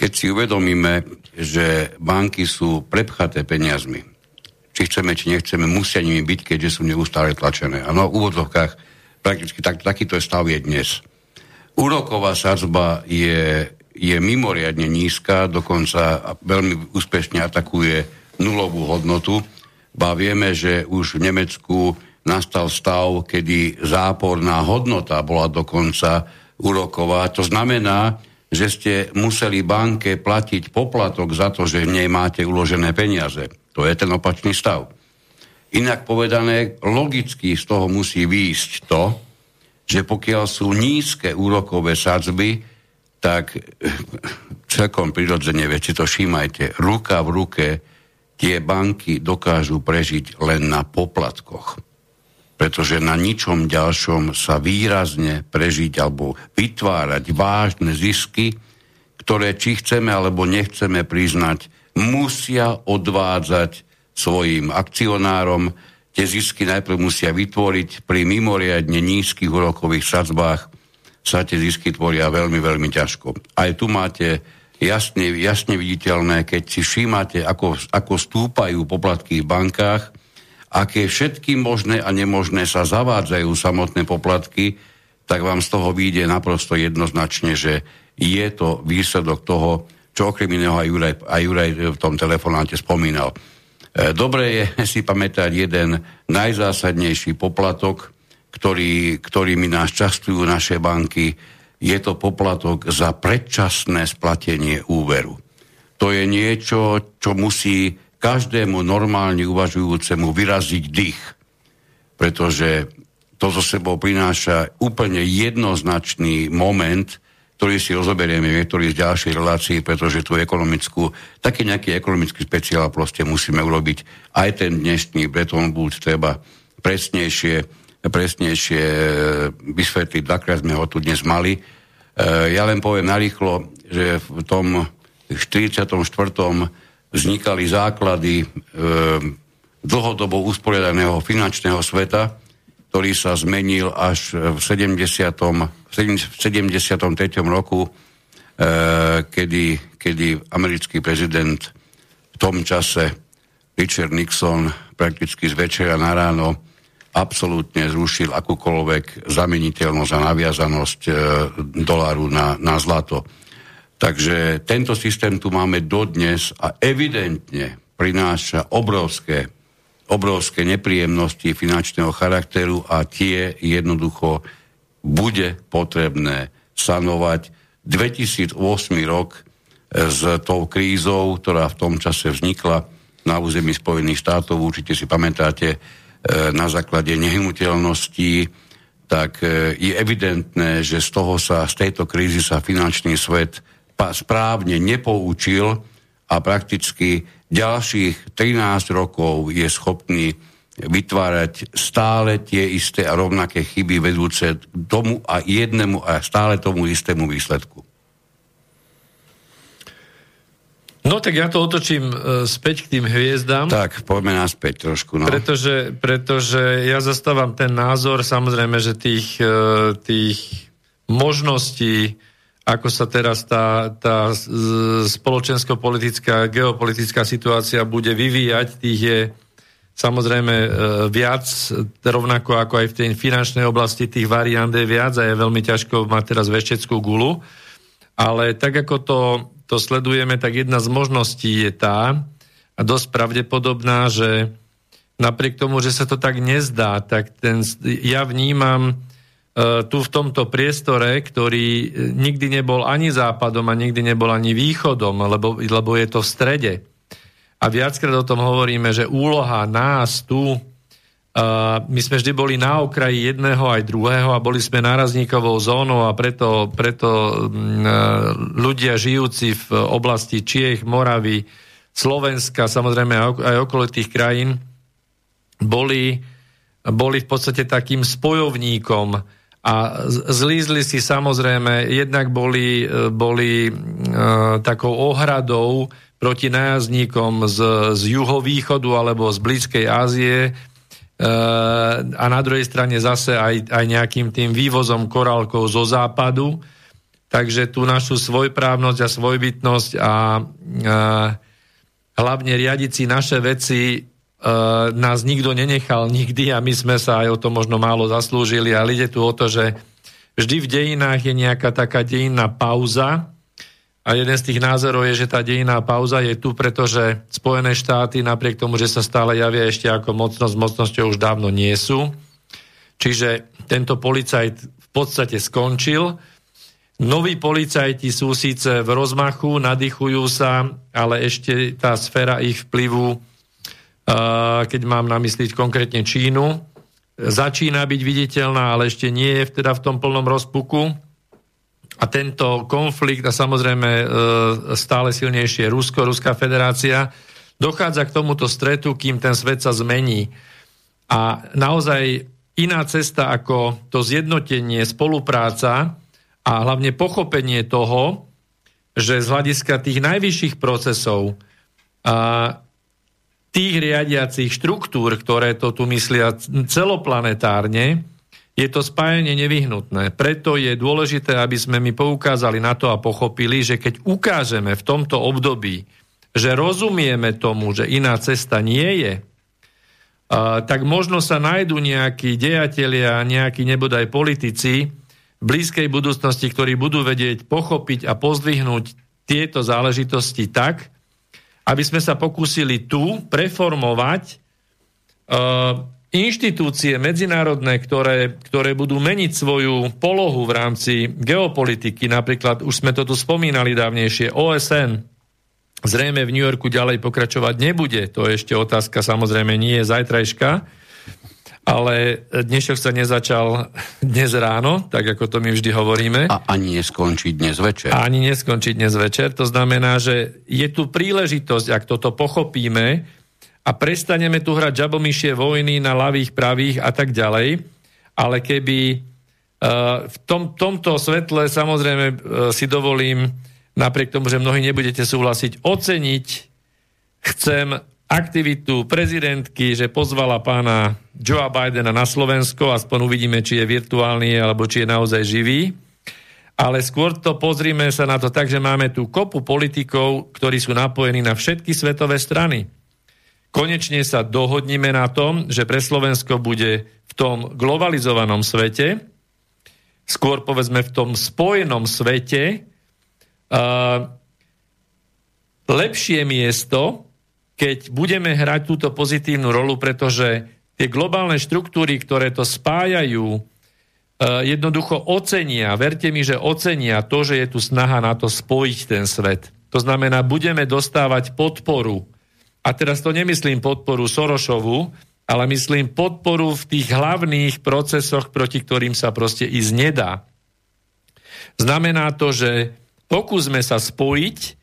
[SPEAKER 2] Keď si uvedomíme, že banky sú prepchaté peniazmi, či chceme, či nechceme, musia nimi byť, keďže sú neustále tlačené. A no, v úvodzovkách prakticky tak, takýto stav je dnes. Úroková sadzba je, je mimoriadne nízka, dokonca veľmi úspešne atakuje nulovú hodnotu. Ba vieme, že už v Nemecku nastal stav, kedy záporná hodnota bola dokonca úroková. To znamená, že ste museli banke platiť poplatok za to, že v nej máte uložené peniaze. To je ten opačný stav. Inak povedané, logicky z toho musí výjsť to, že pokiaľ sú nízke úrokové sadzby, tak celkom prirodzene, veď to všímajte, ruka v ruke tie banky dokážu prežiť len na poplatkoch. Pretože na ničom ďalšom sa výrazne prežiť alebo vytvárať vážne zisky, ktoré či chceme alebo nechceme priznať, musia odvádzať svojim akcionárom. Tie zisky najprv musia vytvoriť pri mimoriadne nízkych úrokových sadzbách sa tie zisky tvoria veľmi, veľmi ťažko. Aj tu máte jasne, jasne viditeľné, keď si všímate, ako, ako stúpajú poplatky v bankách, aké všetky možné a nemožné sa zavádzajú samotné poplatky, tak vám z toho vyjde naprosto jednoznačne, že je to výsledok toho, čo okrem iného aj Juraj, aj Juraj v tom telefonáte spomínal. Dobre je si pamätať jeden najzásadnejší poplatok, ktorý, ktorými nás častujú naše banky. Je to poplatok za predčasné splatenie úveru. To je niečo, čo musí každému normálne uvažujúcemu vyraziť dých. Pretože to zo sebou prináša úplne jednoznačný moment, ktorý si rozoberieme v niektorých z ďalších relácií, pretože tú ekonomickú, taký nejaký ekonomický speciál proste musíme urobiť. Aj ten dnešný Bretton Woods treba presnejšie, presnejšie e, vysvetliť. Dvakrát sme ho tu dnes mali. E, ja len poviem narýchlo, že v tom 44. vznikali základy e, dlhodobo usporiadaného finančného sveta, ktorý sa zmenil až v 70. V 73. roku, eh, kedy, kedy americký prezident v tom čase Richard Nixon prakticky z večera na ráno absolútne zrušil akúkoľvek zameniteľnosť a naviazanosť e, doláru na, na zlato. Takže tento systém tu máme dodnes a evidentne prináša obrovské obrovské nepríjemnosti finančného charakteru a tie jednoducho bude potrebné sanovať. 2008 rok s tou krízou, ktorá v tom čase vznikla na území Spojených štátov, určite si pamätáte, e, na základe nehnuteľností, tak e, je evidentné, že z toho sa, z tejto krízy sa finančný svet správne nepoučil a prakticky ďalších 13 rokov je schopný vytvárať stále tie isté a rovnaké chyby vedúce tomu a jednému a stále tomu istému výsledku.
[SPEAKER 1] No tak ja to otočím e, späť k tým hviezdám.
[SPEAKER 2] Tak, poďme naspäť trošku. No.
[SPEAKER 1] Pretože, pretože ja zastávam ten názor, samozrejme, že tých, e, tých možností ako sa teraz tá, tá spoločensko-politická, geopolitická situácia bude vyvíjať, tých je samozrejme e, viac, rovnako ako aj v tej finančnej oblasti tých variant je viac a je veľmi ťažko mať teraz vešteckú gulu. Ale tak ako to, to sledujeme, tak jedna z možností je tá, a dosť pravdepodobná, že napriek tomu, že sa to tak nezdá, tak ten, ja vnímam tu v tomto priestore, ktorý e, nikdy nebol ani západom a nikdy nebol ani východom, lebo, lebo je to v strede. A viackrát o tom hovoríme, že úloha nás tu, uh, my sme vždy boli na okraji jedného aj druhého a boli sme nárazníkovou zónou a preto, preto uh, ľudia žijúci v oblasti Čiech, Moravy, Slovenska, samozrejme aj okolitých krajín, boli, boli v podstate takým spojovníkom a zlízli si samozrejme, jednak boli, e, boli e, takou ohradou proti nájazdníkom z, z juhovýchodu alebo z Blízkej Ázie e, a na druhej strane zase aj, aj nejakým tým vývozom korálkov zo západu. Takže tú našu svojprávnosť a svojbytnosť a, a hlavne riadiť si naše veci nás nikto nenechal nikdy a my sme sa aj o to možno málo zaslúžili, ale ide tu o to, že vždy v dejinách je nejaká taká dejinná pauza a jeden z tých názorov je, že tá dejinná pauza je tu, pretože Spojené štáty napriek tomu, že sa stále javia ešte ako mocnosť, mocnosťou už dávno nie sú. Čiže tento policajt v podstate skončil. Noví policajti sú síce v rozmachu, nadýchujú sa, ale ešte tá sféra ich vplyvu keď mám na mysliť konkrétne Čínu. Začína byť viditeľná, ale ešte nie je teda v tom plnom rozpuku. A tento konflikt a samozrejme e, stále silnejšie Rusko, Ruská federácia, dochádza k tomuto stretu, kým ten svet sa zmení. A naozaj iná cesta ako to zjednotenie, spolupráca a hlavne pochopenie toho, že z hľadiska tých najvyšších procesov a tých riadiacich štruktúr, ktoré to tu myslia celoplanetárne, je to spájanie nevyhnutné. Preto je dôležité, aby sme mi poukázali na to a pochopili, že keď ukážeme v tomto období, že rozumieme tomu, že iná cesta nie je, tak možno sa nájdú nejakí dejatelia, nejakí nebodaj politici v blízkej budúcnosti, ktorí budú vedieť pochopiť a pozdvihnúť tieto záležitosti tak, aby sme sa pokúsili tu preformovať uh, inštitúcie medzinárodné, ktoré, ktoré budú meniť svoju polohu v rámci geopolitiky, napríklad už sme to tu spomínali dávnejšie, OSN, zrejme v New Yorku ďalej pokračovať nebude. To je ešte otázka, samozrejme nie je zajtrajška, ale dnešok sa nezačal dnes ráno, tak ako to my vždy hovoríme.
[SPEAKER 2] A ani neskončí dnes večer.
[SPEAKER 1] A ani neskončí dnes večer. To znamená, že je tu príležitosť, ak toto pochopíme, a prestaneme tu hrať žabomyšie vojny na ľavých, pravých a tak ďalej. Ale keby uh, v tom, tomto svetle samozrejme uh, si dovolím, napriek tomu, že mnohí nebudete súhlasiť, oceniť chcem aktivitu prezidentky, že pozvala pána Joea Bidena na Slovensko, aspoň uvidíme, či je virtuálny alebo či je naozaj živý. Ale skôr to pozrime sa na to tak, že máme tu kopu politikov, ktorí sú napojení na všetky svetové strany konečne sa dohodnime na tom, že pre Slovensko bude v tom globalizovanom svete, skôr povedzme v tom spojenom svete, uh, lepšie miesto, keď budeme hrať túto pozitívnu rolu, pretože tie globálne štruktúry, ktoré to spájajú, uh, jednoducho ocenia, verte mi, že ocenia to, že je tu snaha na to spojiť ten svet. To znamená, budeme dostávať podporu a teraz to nemyslím podporu Sorošovu, ale myslím podporu v tých hlavných procesoch, proti ktorým sa proste ísť nedá. Znamená to, že pokúsme sa spojiť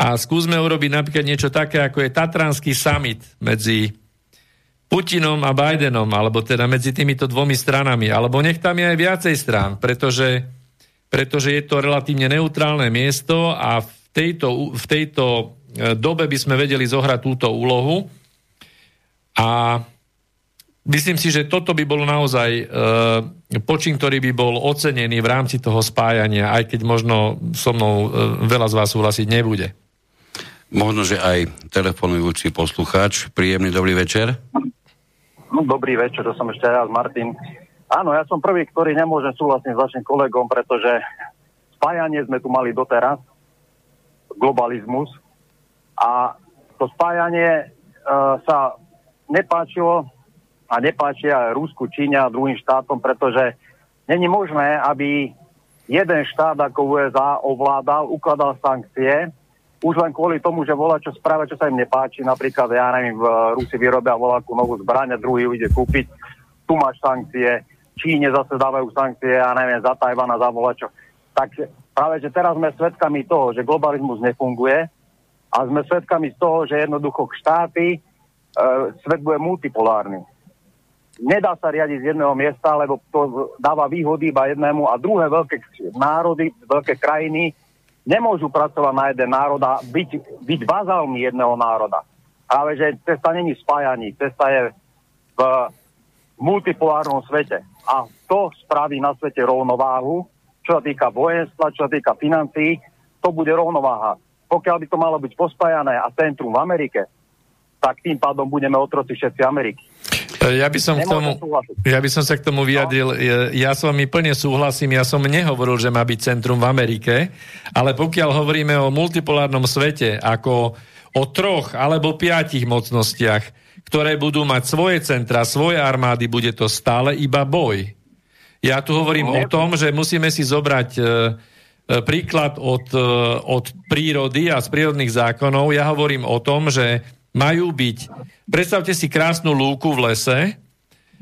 [SPEAKER 1] a skúsme urobiť napríklad niečo také, ako je Tatranský summit medzi Putinom a Bidenom, alebo teda medzi týmito dvomi stranami, alebo nech tam je aj viacej strán, pretože, pretože je to relatívne neutrálne miesto a v tejto, v tejto E, dobe by sme vedeli zohrať túto úlohu. A myslím si, že toto by bol naozaj e, počin, ktorý by bol ocenený v rámci toho spájania, aj keď možno so mnou e, veľa z vás súhlasiť nebude.
[SPEAKER 2] Možno, že aj telefonujúci poslucháč. Príjemný dobrý večer.
[SPEAKER 5] No, dobrý večer, to som ešte ja, Martin. Áno, ja som prvý, ktorý nemôžem súhlasiť s vašim kolegom, pretože spájanie sme tu mali doteraz, globalizmus, a to spájanie uh, sa nepáčilo a nepáči aj Rusku, Číne a druhým štátom, pretože není možné, aby jeden štát ako USA ovládal, ukladal sankcie, už len kvôli tomu, že volá čo správa, čo sa im nepáči. Napríklad, ja neviem, v Rusi vyrobia voláku novú zbraň a druhý ide kúpiť. Tu máš sankcie. Číne zase dávajú sankcie, ja neviem, za Tajvana, za volačo. Tak práve, že teraz sme svedkami toho, že globalizmus nefunguje, a sme svedkami z toho, že jednoducho štáty, e, svet bude multipolárny. Nedá sa riadiť z jedného miesta, lebo to dáva výhody iba jednému a druhé veľké národy, veľké krajiny nemôžu pracovať na jeden národ a byť, byť bazálmi jedného národa. Práve, že cesta není spájaní, cesta je v multipolárnom svete. A to spraví na svete rovnováhu, čo sa týka vojenstva, čo sa týka financií, to bude rovnováha pokiaľ by to malo byť pospájané a centrum v Amerike, tak tým pádom budeme otroci všetci Ameriky.
[SPEAKER 1] E, ja by, som k tomu, ja by som sa k tomu vyjadril. No. Ja s vami plne súhlasím. Ja som nehovoril, že má byť centrum v Amerike, ale pokiaľ hovoríme o multipolárnom svete ako o troch alebo piatich mocnostiach, ktoré budú mať svoje centra, svoje armády, bude to stále iba boj. Ja tu hovorím no, o tom, že musíme si zobrať e, E, príklad od, e, od prírody a z prírodných zákonov. Ja hovorím o tom, že majú byť, predstavte si krásnu lúku v lese,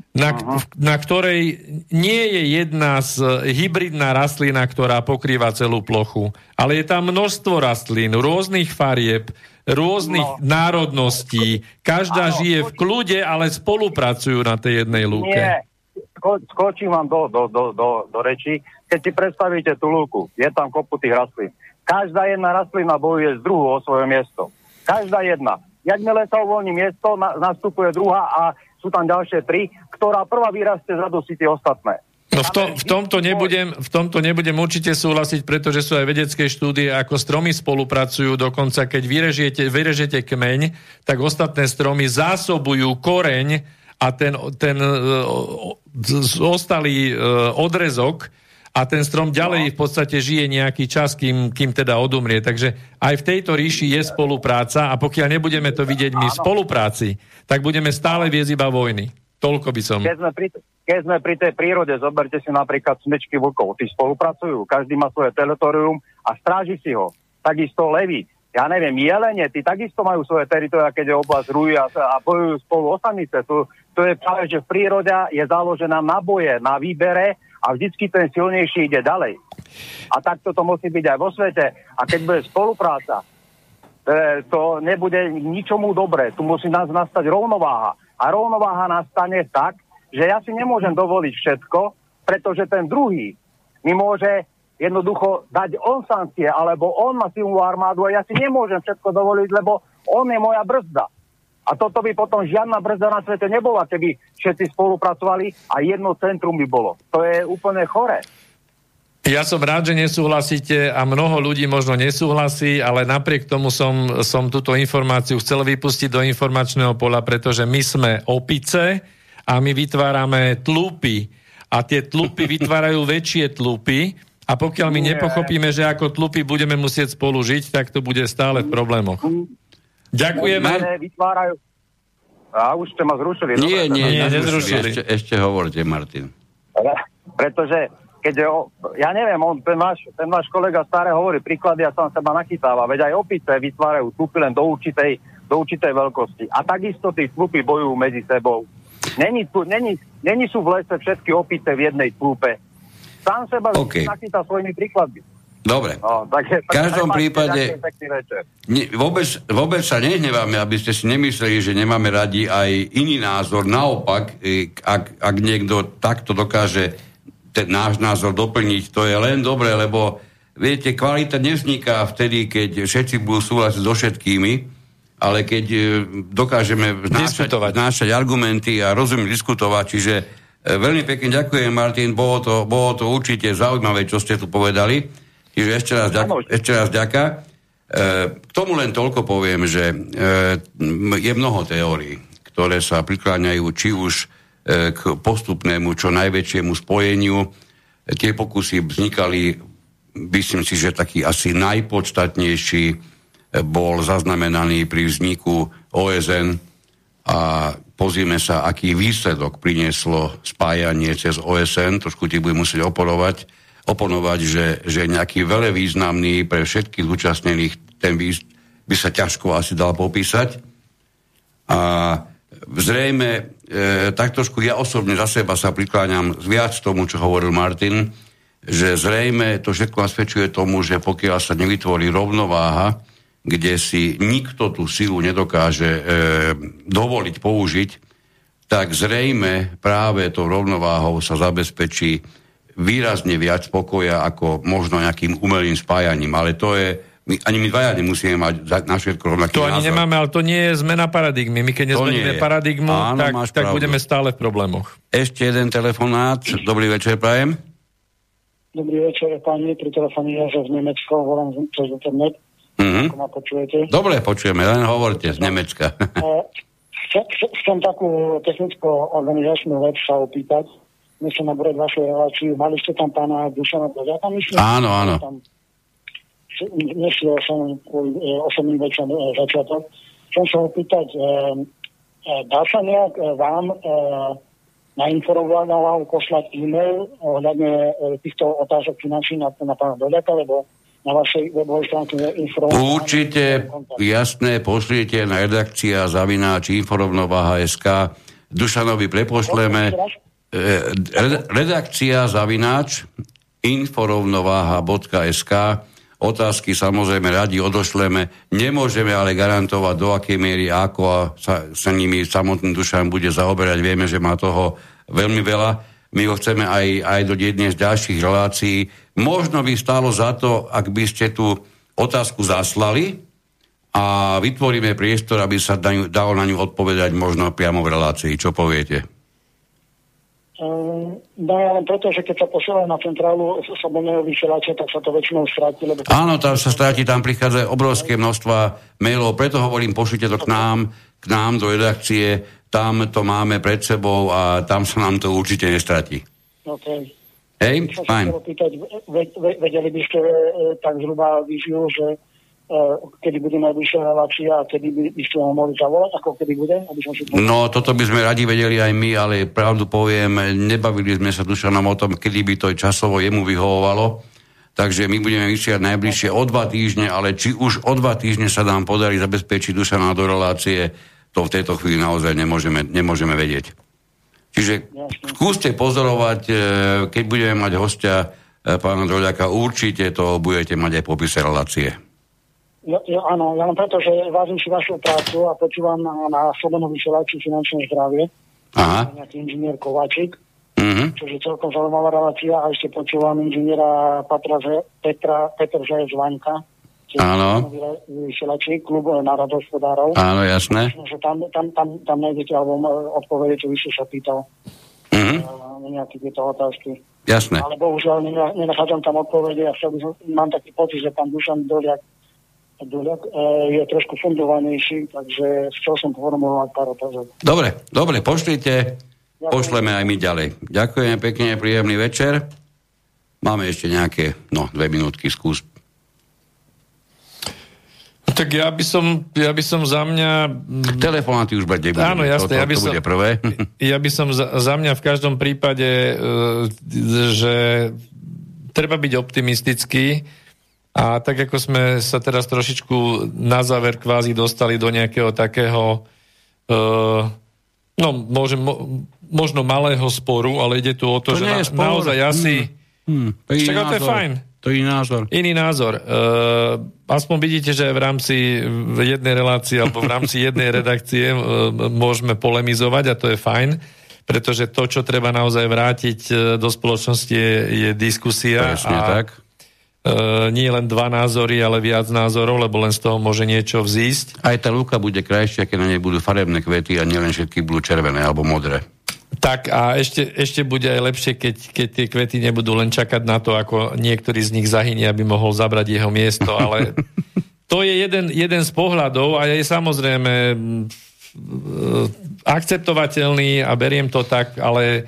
[SPEAKER 1] na, na ktorej nie je jedna z hybridná rastlina, ktorá pokrýva celú plochu, ale je tam množstvo rastlín, rôznych farieb, rôznych no. národností. Každá ano, žije v kľude, ale spolupracujú na tej jednej lúke. Nie,
[SPEAKER 5] Sko- skočím vám do, do, do, do, do reči keď si predstavíte tú lúku, je tam kopu tých rastlín. Každá jedna rastlina bojuje z druhou o svoje miesto. Každá jedna. Jakmile sa uvoľní miesto, na, nastupuje druhá a sú tam ďalšie tri, ktorá prvá vyrastie, zadusí tie ostatné.
[SPEAKER 1] No v, to, v, tomto nebudem, v tomto nebudem určite súhlasiť, pretože sú aj vedecké štúdie, ako stromy spolupracujú. Dokonca keď vyrežiete, vyrežete kmeň, tak ostatné stromy zásobujú koreň a ten, ten uh, ostalý uh, odrezok a ten strom ďalej v podstate žije nejaký čas, kým, kým teda odumrie. Takže aj v tejto ríši je spolupráca a pokiaľ nebudeme to vidieť my v spolupráci, tak budeme stále viesť iba vojny. Toľko by som...
[SPEAKER 5] Keď sme, pri, keď sme pri tej prírode, zoberte si napríklad smečky vlkov. Tí spolupracujú, každý má svoje teritorium a stráži si ho. Takisto levy. Ja neviem, jelene, tí takisto majú svoje teritoria, keď je oblasť rúj a, a bojujú spolu o samice. To, to je práve, že príroda je založená na boje, na výbere a vždycky ten silnejší ide ďalej. A takto to musí byť aj vo svete. A keď bude spolupráca, e, to nebude ničomu dobré. Tu musí nás nastať rovnováha. A rovnováha nastane tak, že ja si nemôžem dovoliť všetko, pretože ten druhý mi môže jednoducho dať on sankcie, alebo on má silnú armádu a ja si nemôžem všetko dovoliť, lebo on je moja brzda. A toto by potom žiadna brzda na svete nebola, keby všetci spolupracovali a jedno centrum by bolo. To je úplne chore.
[SPEAKER 1] Ja som rád, že nesúhlasíte a mnoho ľudí možno nesúhlasí, ale napriek tomu som, som túto informáciu chcel vypustiť do informačného pola, pretože my sme opice a my vytvárame tlupy. A tie tlupy vytvárajú väčšie tlupy a pokiaľ my nepochopíme, že ako tlupy budeme musieť spolu žiť, tak to bude stále v problémoch. Ďakujeme.
[SPEAKER 5] Vytvárajú... A už ste ma zrušili.
[SPEAKER 2] Nie,
[SPEAKER 5] dobre,
[SPEAKER 2] nie,
[SPEAKER 1] Nie,
[SPEAKER 2] nezrušili. Ešte, ešte hovorte, Martin.
[SPEAKER 5] Pretože keď je, ja neviem, on, ten, váš, ten váš kolega staré hovorí príklady a sám seba nachytáva, veď aj opice vytvárajú tlupy len do určitej, do určitej veľkosti. A takisto tí tlupy bojujú medzi sebou. Není, tu, není, není sú v lese všetky opice v jednej tlupe. Sám seba
[SPEAKER 2] OK.
[SPEAKER 5] nachytá svojimi príkladmi.
[SPEAKER 2] Dobre.
[SPEAKER 5] No, takže,
[SPEAKER 2] V každom prípade-. Ne, vôbec, vôbec sa nehneváme, aby ste si nemysleli, že nemáme radi aj iný názor. Naopak, e, ak, ak niekto takto dokáže ten náš názor doplniť, to je len dobre, lebo viete, kvalita nevzniká vtedy, keď všetci budú súhlasiť so všetkými, ale keď e, dokážeme vnášať, vnášať argumenty a rozumne diskutovať, čiže e, veľmi pekne ďakujem, Martin, bolo to, bolo to určite zaujímavé, čo ste tu povedali. Čiže ešte raz, ďak, ešte raz ďaká. E, k tomu len toľko poviem, že e, je mnoho teórií, ktoré sa prikláňajú či už e, k postupnému, čo najväčšiemu spojeniu. Tie pokusy vznikali, myslím si, že taký asi najpodstatnejší bol zaznamenaný pri vzniku OSN a pozrieme sa, aký výsledok prinieslo spájanie cez OSN, trošku ti budem musieť oponovať, oponovať, že, že nejaký veľmi významný pre všetkých zúčastnených, ten by, by sa ťažko asi dal popísať. A zrejme, e, tak trošku ja osobne za seba sa prikláňam viac tomu, čo hovoril Martin, že zrejme to všetko nasvedčuje tomu, že pokiaľ sa nevytvorí rovnováha, kde si nikto tú silu nedokáže e, dovoliť použiť, tak zrejme práve tou rovnováhou sa zabezpečí výrazne viac pokoja ako možno nejakým umelým spájaním. Ale to je, my, ani my dvaja nemusíme mať za- na všetko rovnaký
[SPEAKER 1] To ani
[SPEAKER 2] názor.
[SPEAKER 1] nemáme, ale to nie je zmena paradigmy. My keď
[SPEAKER 2] To
[SPEAKER 1] nezmeníme paradigmu,
[SPEAKER 2] Áno,
[SPEAKER 1] tak, tak
[SPEAKER 2] pravdu.
[SPEAKER 1] budeme stále v problémoch.
[SPEAKER 2] Ešte jeden telefonát. Dobrý večer, prajem.
[SPEAKER 9] Dobrý večer, pani, pri telefóne Jožef z Nemecka, volám cez internet,
[SPEAKER 2] Mhm.
[SPEAKER 9] ako ma počujete.
[SPEAKER 2] Dobre, počujeme, len hovorte z Nemecka.
[SPEAKER 9] E, Chcem, chcem- takú technicko-organizačnú vec sa opýtať. Myslím na bude vašu reláciu. Mali ste tam pána Dušana Brzaka, myslím?
[SPEAKER 2] Áno, áno.
[SPEAKER 9] Tam, nešiel som kvôli e, osobným veciam e, začiatok. Chcem sa opýtať, e, e, dá sa nejak e, vám e, nainformovať poslať e-mail ohľadne týchto otázok financí na, na pána Dodaka, lebo na vašej webovej stránke je informovaný.
[SPEAKER 2] Určite, jasné, pošliete na redakcia zavináč informovnováha.sk Dušanovi prepošleme redakcia zavináč inforovnováha.sk Otázky samozrejme radi odošleme. Nemôžeme ale garantovať, do akej miery, ako a sa, sa nimi samotný Dušan bude zaoberať. Vieme, že má toho veľmi veľa. My ho chceme aj, aj do jednej z ďalších relácií. Možno by stálo za to, ak by ste tú otázku zaslali a vytvoríme priestor, aby sa dalo na ňu odpovedať možno priamo v relácii. Čo poviete?
[SPEAKER 9] Um, no len preto, že keď sa posielajú na centrálu slobodného vysielača, tak sa to väčšinou stráti. Lebo
[SPEAKER 2] Áno, tam sa stráti, tam prichádza obrovské množstva mailov, preto hovorím, pošlite to k nám, k nám do redakcie, tam to máme pred sebou a tam sa nám to určite nestratí.
[SPEAKER 9] Okay.
[SPEAKER 2] Hej, fajn.
[SPEAKER 9] vedeli by ste e, tak zhruba víziu, že e, kedy bude najbližšia relácia a kedy by, by ste ho mohli zavolať, ako kedy bude? Aby som si.
[SPEAKER 2] No, toto by sme radi vedeli aj my, ale pravdu poviem, nebavili sme sa Dušanom o tom, kedy by to časovo jemu vyhovovalo. Takže my budeme vysielať najbližšie o dva týždne, ale či už o dva týždne sa nám podarí zabezpečiť Dušana do relácie, to v tejto chvíli naozaj nemôžeme, nemôžeme vedieť. Čiže skúste pozorovať, e, keď budeme mať hostia e, pána Droľaka, určite to budete mať aj popise relácie.
[SPEAKER 9] Ja, ja, áno, ja len preto, že vážim si vašu prácu a počúvam na, na Slobodu vysielači finančné zdravie,
[SPEAKER 2] Aha.
[SPEAKER 9] nejaký inžinier Kováčik,
[SPEAKER 2] Mhm.
[SPEAKER 9] čo je celkom zaujímavá relácia a ešte počúvam inžiniera Petra, Petra, Petr Žej z Vaňka,
[SPEAKER 2] Áno.
[SPEAKER 9] vysielači klubu národohospodárov.
[SPEAKER 2] Áno, jasné.
[SPEAKER 9] Že tam, tam, tam, tam nájdete alebo odpovede, čo vy ste sa pýtal
[SPEAKER 2] Mhm.
[SPEAKER 9] na nejaké tieto otázky.
[SPEAKER 2] Jasné.
[SPEAKER 9] Ale bohužiaľ nena- nenachádzam tam odpovede a chcel by som, mám taký pocit, že pán Dušan Doliak, Doliak e, je trošku fundovanejší, takže chcel som formulovať pár otázok.
[SPEAKER 2] Dobre, dobre, pošlite, pošleme aj my ďalej. Ďakujem pekne, príjemný večer. Máme ešte nejaké, no, dve minútky, skús.
[SPEAKER 1] Tak ja by som, ja by som za mňa...
[SPEAKER 2] Telefonáty už nebudeme.
[SPEAKER 1] Áno, jasné,
[SPEAKER 2] to, to,
[SPEAKER 1] ja by
[SPEAKER 2] to
[SPEAKER 1] som-
[SPEAKER 2] bude prvé.
[SPEAKER 1] Ja by som za, za mňa v každom prípade, e, že treba byť optimistický a tak ako sme sa teraz trošičku na záver kvázi dostali do nejakého takého e, no môžem, mo, možno malého sporu, ale ide tu o to,
[SPEAKER 2] To
[SPEAKER 1] že na, naozaj asi
[SPEAKER 2] Hmm, to je
[SPEAKER 1] Však to je fajn.
[SPEAKER 2] To je iný názor.
[SPEAKER 1] Iný názor. Uh, aspoň vidíte, že v rámci jednej relácie alebo v rámci jednej redakcie uh, môžeme polemizovať a to je fajn, pretože to, čo treba naozaj vrátiť uh, do spoločnosti je, je diskusia.
[SPEAKER 2] Presne
[SPEAKER 1] a,
[SPEAKER 2] tak.
[SPEAKER 1] Uh, nie len dva názory, ale viac názorov, lebo len z toho môže niečo vzísť.
[SPEAKER 2] Aj tá lúka bude krajšia, keď na nej budú farebné kvety a nielen všetky budú červené alebo modré.
[SPEAKER 1] Tak a ešte, ešte bude aj lepšie, keď, keď tie kvety nebudú len čakať na to, ako niektorý z nich zahynie, aby mohol zabrať jeho miesto, ale to je jeden, jeden z pohľadov a je samozrejme e, akceptovateľný a beriem to tak, ale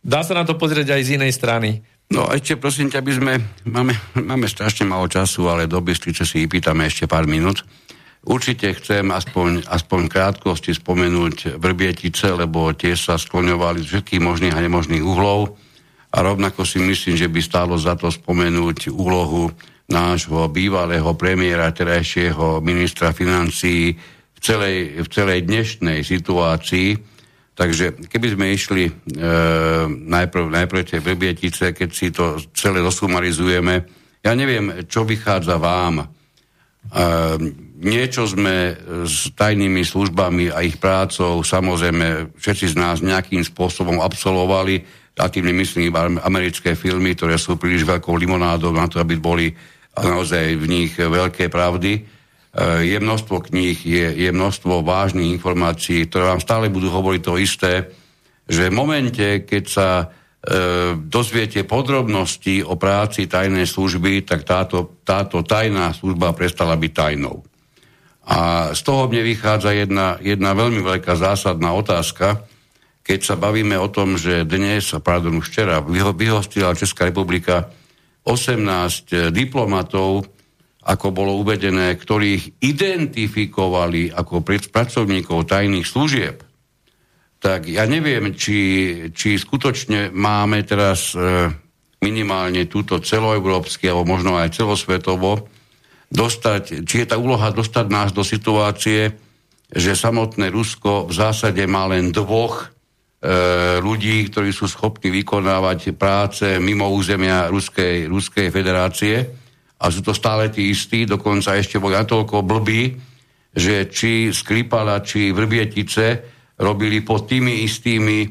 [SPEAKER 1] dá sa na to pozrieť aj z inej strany.
[SPEAKER 2] No a ešte prosím ťa, aby sme, máme, máme strašne málo času, ale do Bystrice si pýtame ešte pár minút. Určite chcem aspoň, aspoň krátkosti spomenúť Vrbietice, lebo tie sa skloňovali z všetkých možných a nemožných uhlov a rovnako si myslím, že by stálo za to spomenúť úlohu nášho bývalého premiéra, terajšieho ministra financií v celej, v celej dnešnej situácii. Takže keby sme išli e, najprv, najprv tie Vrbietice, keď si to celé dosumarizujeme, ja neviem, čo vychádza vám. E, niečo sme s tajnými službami a ich prácou, samozrejme, všetci z nás nejakým spôsobom absolvovali, a tým nemyslím iba americké filmy, ktoré sú príliš veľkou limonádou na to, aby boli naozaj v nich veľké pravdy. E, je množstvo kníh, je, je množstvo vážnych informácií, ktoré vám stále budú hovoriť to isté, že v momente, keď sa e, dozviete podrobnosti o práci tajnej služby, tak táto, táto tajná služba prestala byť tajnou. A z toho mne vychádza jedna, jedna veľmi veľká zásadná otázka, keď sa bavíme o tom, že dnes, pardon, včera, vyho- vyhostila Česká republika 18 diplomatov, ako bolo uvedené, ktorých identifikovali ako pr- pracovníkov tajných služieb, tak ja neviem, či, či skutočne máme teraz e, minimálne túto celoeurópsky, alebo možno aj celosvetovo, dostať, či je tá úloha dostať nás do situácie, že samotné Rusko v zásade má len dvoch e, ľudí, ktorí sú schopní vykonávať práce mimo územia Ruskej, Ruskej federácie a sú to stále tí istí, dokonca ešte boli natoľko blbí, že či Skripala, či Vrbietice robili pod tými istými e,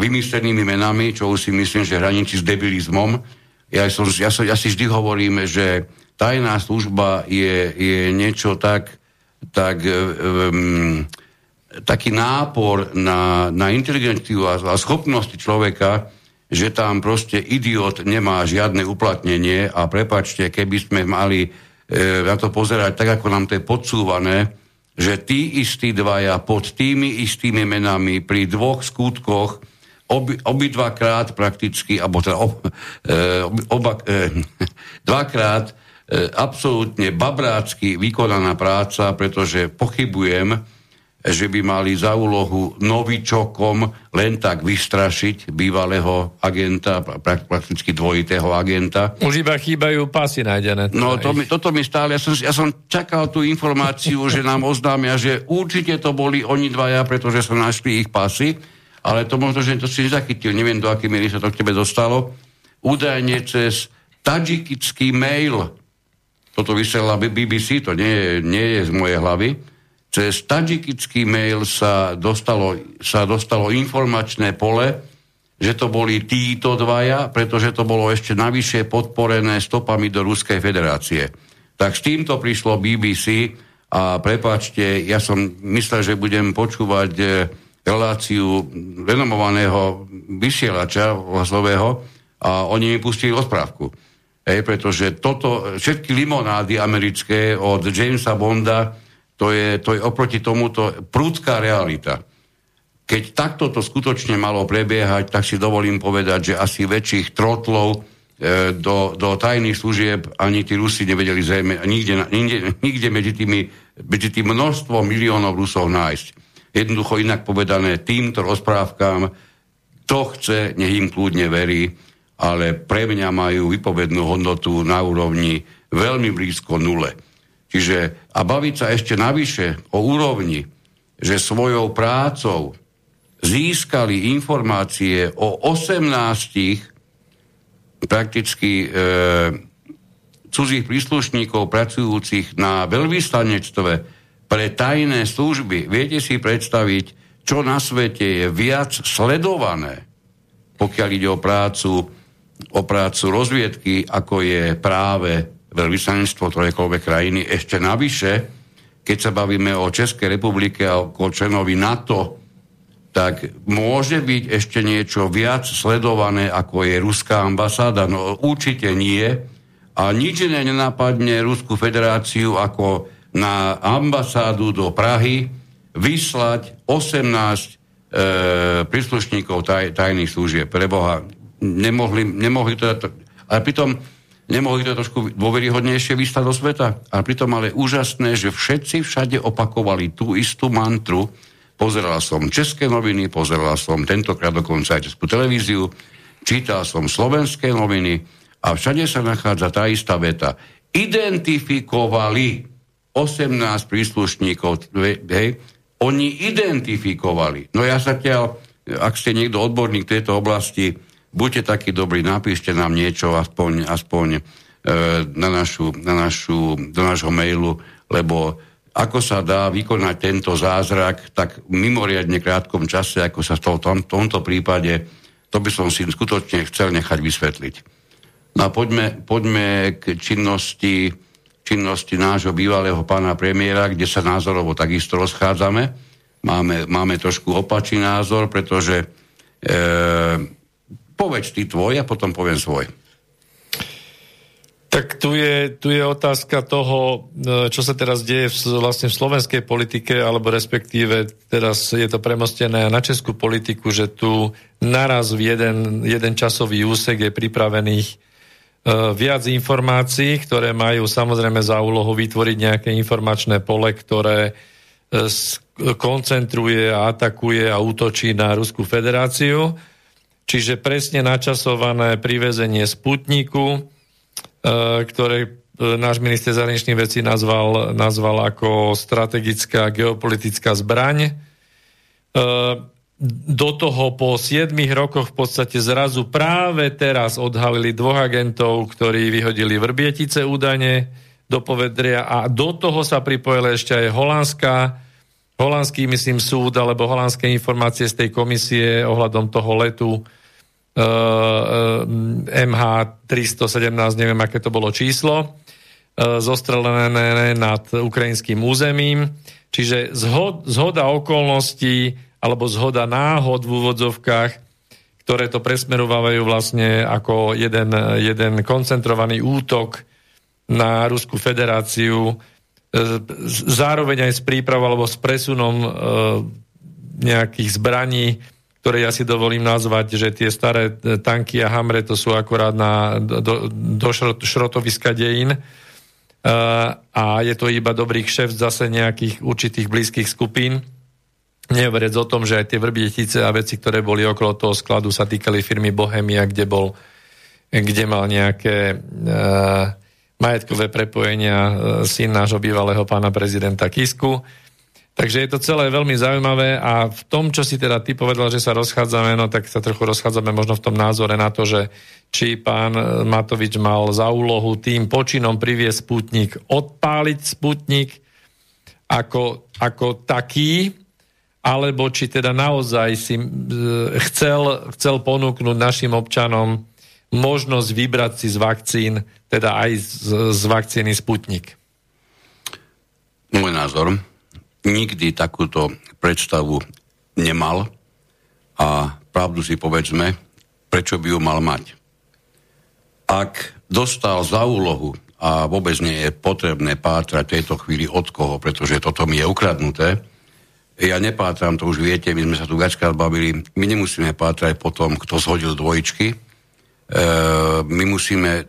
[SPEAKER 2] vymyslenými menami, čo už si myslím, že hraničí s debilizmom. Ja, som, ja, som, ja si vždy hovorím, že tajná služba je, je niečo tak, tak um, taký nápor na, na inteligenciu a, a schopnosti človeka, že tam proste idiot nemá žiadne uplatnenie a prepačte, keby sme mali e, na to pozerať tak, ako nám to je podsúvané, že tí istí dvaja pod tými istými menami pri dvoch skutkoch obi, obidvakrát prakticky, alebo teda ob, e, oba, e, dvakrát e, absolútne babrácky vykonaná práca, pretože pochybujem, že by mali za úlohu novičokom len tak vystrašiť bývalého agenta, prakticky dvojitého agenta.
[SPEAKER 1] Už iba chýbajú pasy nájdené.
[SPEAKER 2] No to mi, toto mi stále, ja som, ja som čakal tú informáciu, že nám oznámia, že určite to boli oni dvaja, pretože sa našli ich pasy, ale to možno, že to si nezachytil, neviem do akej miery sa to k tebe dostalo. Údajne cez tadžikický mail, toto vysiela BBC, to nie je, nie je z mojej hlavy, cez tadžikický mail sa dostalo, sa dostalo informačné pole, že to boli títo dvaja, pretože to bolo ešte navyše podporené stopami do Ruskej federácie. Tak s týmto prišlo BBC a prepáčte, ja som myslel, že budem počúvať e, reláciu renomovaného vysielača hlasového a oni mi pustili rozprávku. Ej, pretože toto, všetky limonády americké od Jamesa Bonda to je, to je oproti tomuto prúdká realita. Keď takto to skutočne malo prebiehať, tak si dovolím povedať, že asi väčších trotlov e, do, do tajných služieb ani tí Rusi nevedeli zrejme nikde, nikde, nikde medzi, tými, medzi tým množstvom miliónov Rusov nájsť. Jednoducho inak povedané, týmto rozprávkám, to chce, nech im kľudne verí, ale pre mňa majú vypovednú hodnotu na úrovni veľmi blízko nule. Čiže a baviť sa ešte navyše o úrovni, že svojou prácou získali informácie o 18 prakticky e, cudzích príslušníkov pracujúcich na veľvyslanectve pre tajné služby. Viete si predstaviť, čo na svete je viac sledované, pokiaľ ide o prácu, o prácu rozviedky, ako je práve veľvyslanectvo ktorejkoľvek krajiny. Ešte navyše, keď sa bavíme o Českej republike a o členovi NATO, tak môže byť ešte niečo viac sledované, ako je ruská ambasáda? No určite nie. A nič iné nenapadne Ruskú federáciu ako na ambasádu do Prahy vyslať 18 e, príslušníkov taj, tajných služieb. Preboha, nemohli, nemohli to... Ale pritom Nemohli to trošku dôveryhodnejšie vystať do sveta? A pritom ale úžasné, že všetci všade opakovali tú istú mantru. Pozeral som české noviny, pozeral som tentokrát dokonca aj českú televíziu, čítal som slovenské noviny a všade sa nachádza tá istá veta. Identifikovali 18 príslušníkov, hej, oni identifikovali. No ja sa ťa, ak ste niekto odborník tejto oblasti, buďte takí dobrí, napíšte nám niečo aspoň, aspoň e, na, našu, na našu, do nášho mailu, lebo ako sa dá vykonať tento zázrak, tak mimoriadne krátkom čase, ako sa v tomto prípade, to by som si skutočne chcel nechať vysvetliť. No a poďme, poďme k činnosti, činnosti nášho bývalého pána premiéra, kde sa názorovo takisto rozchádzame. Máme, máme trošku opačný názor, pretože e, Povedz ty tvoj a potom poviem svoj.
[SPEAKER 1] Tak tu je, tu je otázka toho, e, čo sa teraz deje v, vlastne v slovenskej politike, alebo respektíve teraz je to premostené na českú politiku, že tu naraz v jeden, jeden časový úsek je pripravených uh, viac informácií, ktoré majú samozrejme za úlohu vytvoriť nejaké informačné pole, ktoré uh, koncentruje a atakuje a útočí na Ruskú federáciu Čiže presne načasované privezenie Sputniku, e, ktoré e, náš minister zahraničných vecí nazval, nazval ako strategická geopolitická zbraň. E, do toho po 7 rokoch v podstate zrazu práve teraz odhalili dvoch agentov, ktorí vyhodili Vrbietice údajne do povedria a do toho sa pripojila ešte aj holandská holandský, myslím, súd alebo holandské informácie z tej komisie ohľadom toho letu MH317, neviem, aké to bolo číslo, uh, zostrelené nad ukrajinským územím. Čiže zhod, zhoda okolností alebo zhoda náhod v úvodzovkách, ktoré to presmerovávajú vlastne ako jeden, jeden koncentrovaný útok na Ruskú federáciu, uh, zároveň aj s prípravou alebo s presunom uh, nejakých zbraní ktoré ja si dovolím nazvať, že tie staré tanky a hamre to sú akorát na, do, do šrotoviska dejín. A je to iba dobrý kšeft zase nejakých určitých blízkych skupín. Nehovoriac o tom, že aj tie vrbietice a veci, ktoré boli okolo toho skladu, sa týkali firmy Bohemia, kde bol kde mal nejaké uh, majetkové prepojenia uh, syn nášho bývalého pána prezidenta Kisku. Takže je to celé veľmi zaujímavé a v tom, čo si teda ty povedal, že sa rozchádzame, no tak sa trochu rozchádzame možno v tom názore na to, že či pán Matovič mal za úlohu tým počinom priviesť Sputnik, odpáliť Sputnik ako, ako taký, alebo či teda naozaj si chcel, chcel ponúknuť našim občanom možnosť vybrať si z vakcín, teda aj z, z vakcíny Sputnik?
[SPEAKER 2] Môj názor, nikdy takúto predstavu nemal a pravdu si povedzme, prečo by ju mal mať. Ak dostal za úlohu a vôbec nie je potrebné pátrať tejto chvíli od koho, pretože toto mi je ukradnuté, ja nepátram, to už viete, my sme sa tu viackrát bavili, my nemusíme pátrať po tom, kto zhodil dvojčky, E, my musíme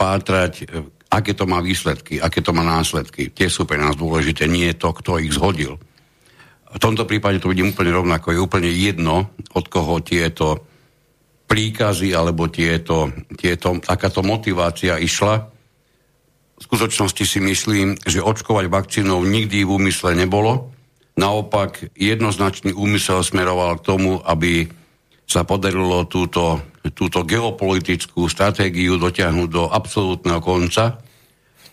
[SPEAKER 2] pátrať, e, aké to má výsledky, aké to má následky. Tie sú pre nás dôležité, nie je to, kto ich zhodil. V tomto prípade to vidím úplne rovnako. Je úplne jedno, od koho tieto príkazy alebo tieto, tieto, takáto motivácia išla. V skutočnosti si myslím, že očkovať vakcínou nikdy v úmysle nebolo. Naopak jednoznačný úmysel smeroval k tomu, aby sa podarilo túto túto geopolitickú stratégiu dotiahnuť do absolútneho konca.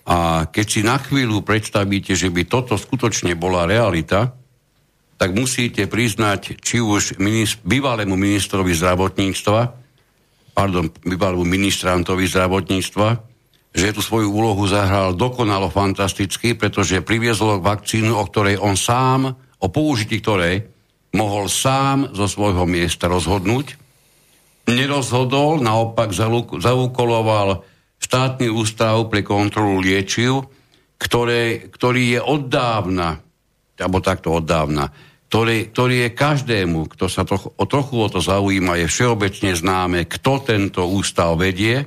[SPEAKER 2] A keď si na chvíľu predstavíte, že by toto skutočne bola realita, tak musíte priznať či už minist- bývalému ministrovi zdravotníctva, pardon, bývalému ministrantovi zdravotníctva, že tú svoju úlohu zahral dokonalo fantasticky, pretože priviezol vakcínu, o ktorej on sám, o použití ktorej mohol sám zo svojho miesta rozhodnúť. Nerozhodol, naopak zaúkoloval štátny ústav pre kontrolu liečiv, ktoré, ktorý je od dávna, alebo takto od dávna, ktorý, ktorý je každému, kto sa trochu, o trochu o to zaujíma, je všeobecne známe, kto tento ústav vedie.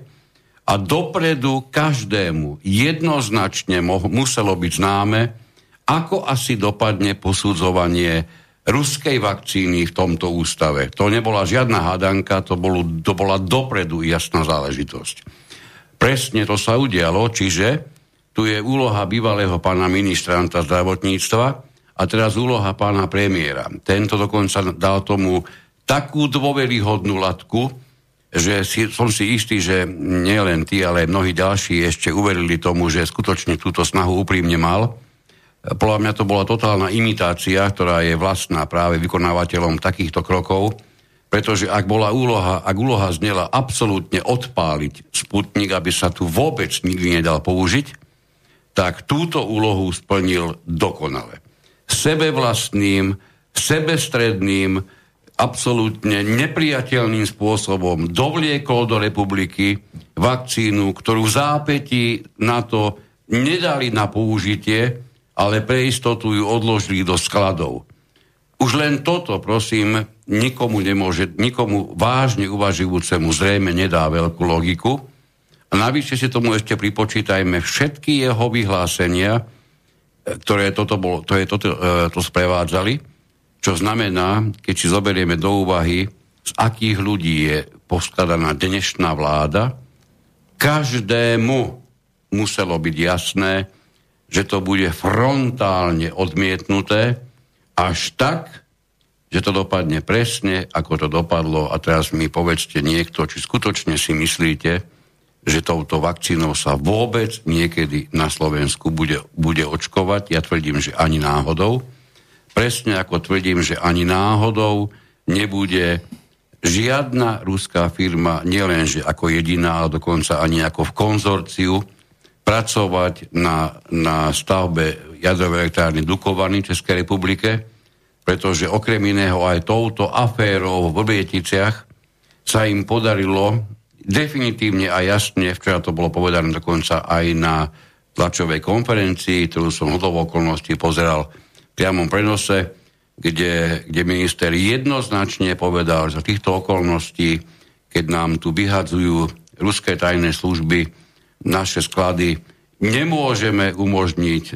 [SPEAKER 2] A dopredu každému jednoznačne mo- muselo byť známe, ako asi dopadne posudzovanie ruskej vakcíny v tomto ústave. To nebola žiadna hádanka, to, bolo, to bola dopredu jasná záležitosť. Presne to sa udialo, čiže tu je úloha bývalého pána ministranta zdravotníctva a teraz úloha pána premiéra. Tento dokonca dal tomu takú dôveryhodnú latku, že si, som si istý, že nielen ty, ale mnohí ďalší ešte uverili tomu, že skutočne túto snahu úprimne mal podľa mňa to bola totálna imitácia, ktorá je vlastná práve vykonávateľom takýchto krokov, pretože ak bola úloha, ak úloha znela absolútne odpáliť Sputnik, aby sa tu vôbec nikdy nedal použiť, tak túto úlohu splnil dokonale. Sebevlastným, sebestredným, absolútne nepriateľným spôsobom dovliekol do republiky vakcínu, ktorú v zápätí na to nedali na použitie, ale pre istotu ju odložili do skladov. Už len toto, prosím, nikomu nemôže, nikomu vážne uvažujúcemu zrejme nedá veľkú logiku. A navyše si tomu ešte pripočítajme všetky jeho vyhlásenia, e, ktoré toto, bolo, to, je, toto, e, to sprevádzali, čo znamená, keď si zoberieme do úvahy, z akých ľudí je poskladaná dnešná vláda, každému muselo byť jasné, že to bude frontálne odmietnuté až tak, že to dopadne presne, ako to dopadlo. A teraz mi povedzte niekto, či skutočne si myslíte, že touto vakcínou sa vôbec niekedy na Slovensku bude, bude očkovať. Ja tvrdím, že ani náhodou. Presne ako tvrdím, že ani náhodou nebude žiadna ruská firma, nielenže ako jediná, ale dokonca ani ako v konzorciu, pracovať na, na stavbe jadrovej elektrárny Dukovany v Českej republike, pretože okrem iného aj touto aférou v Vrbieticiach sa im podarilo definitívne a jasne, včera to bolo povedané dokonca aj na tlačovej konferencii, ktorú som hodov okolností pozeral v priamom prenose, kde, kde minister jednoznačne povedal, že za týchto okolností, keď nám tu vyhadzujú ruské tajné služby, naše sklady, nemôžeme umožniť e,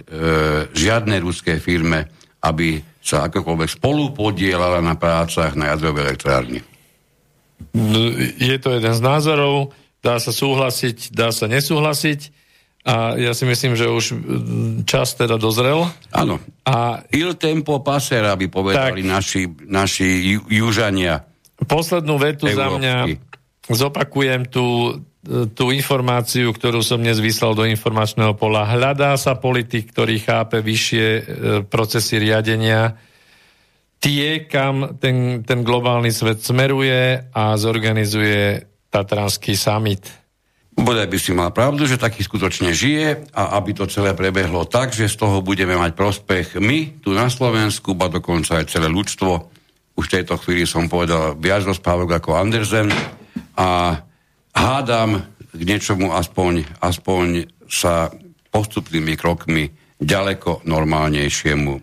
[SPEAKER 2] žiadnej ruskej firme, aby sa akokoľvek spolu podielala na prácach na jadrovej elektrárni.
[SPEAKER 1] Je to jeden z názorov, dá sa súhlasiť, dá sa nesúhlasiť a ja si myslím, že už čas teda dozrel.
[SPEAKER 2] Áno. A il tempo passera, by povedali tak, naši, naši južania.
[SPEAKER 1] Poslednú vetu Európsky. za mňa zopakujem tú, tú informáciu, ktorú som dnes vyslal do informačného pola. Hľadá sa politik, ktorý chápe vyššie e, procesy riadenia, tie, kam ten, ten globálny svet smeruje a zorganizuje Tatranský summit.
[SPEAKER 2] Bodaj by si mal pravdu, že taký skutočne žije a aby to celé prebehlo tak, že z toho budeme mať prospech my tu na Slovensku, ba dokonca aj celé ľudstvo. Už v tejto chvíli som povedal viac rozprávok ako Andersen a hádam k niečomu aspoň, aspoň sa postupnými krokmi ďaleko normálnejšiemu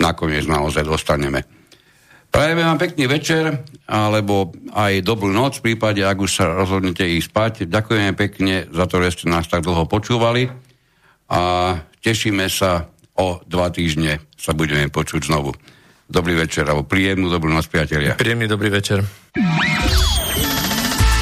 [SPEAKER 2] nakoniec naozaj dostaneme. Prajeme vám pekný večer, alebo aj dobrú noc v prípade, ak už sa rozhodnete ísť spať. Ďakujeme pekne za to, že ste nás tak dlho počúvali a tešíme sa o dva týždne sa budeme počuť znovu. Dobrý večer, alebo príjemnú dobrú noc, priatelia.
[SPEAKER 1] Príjemný dobrý večer.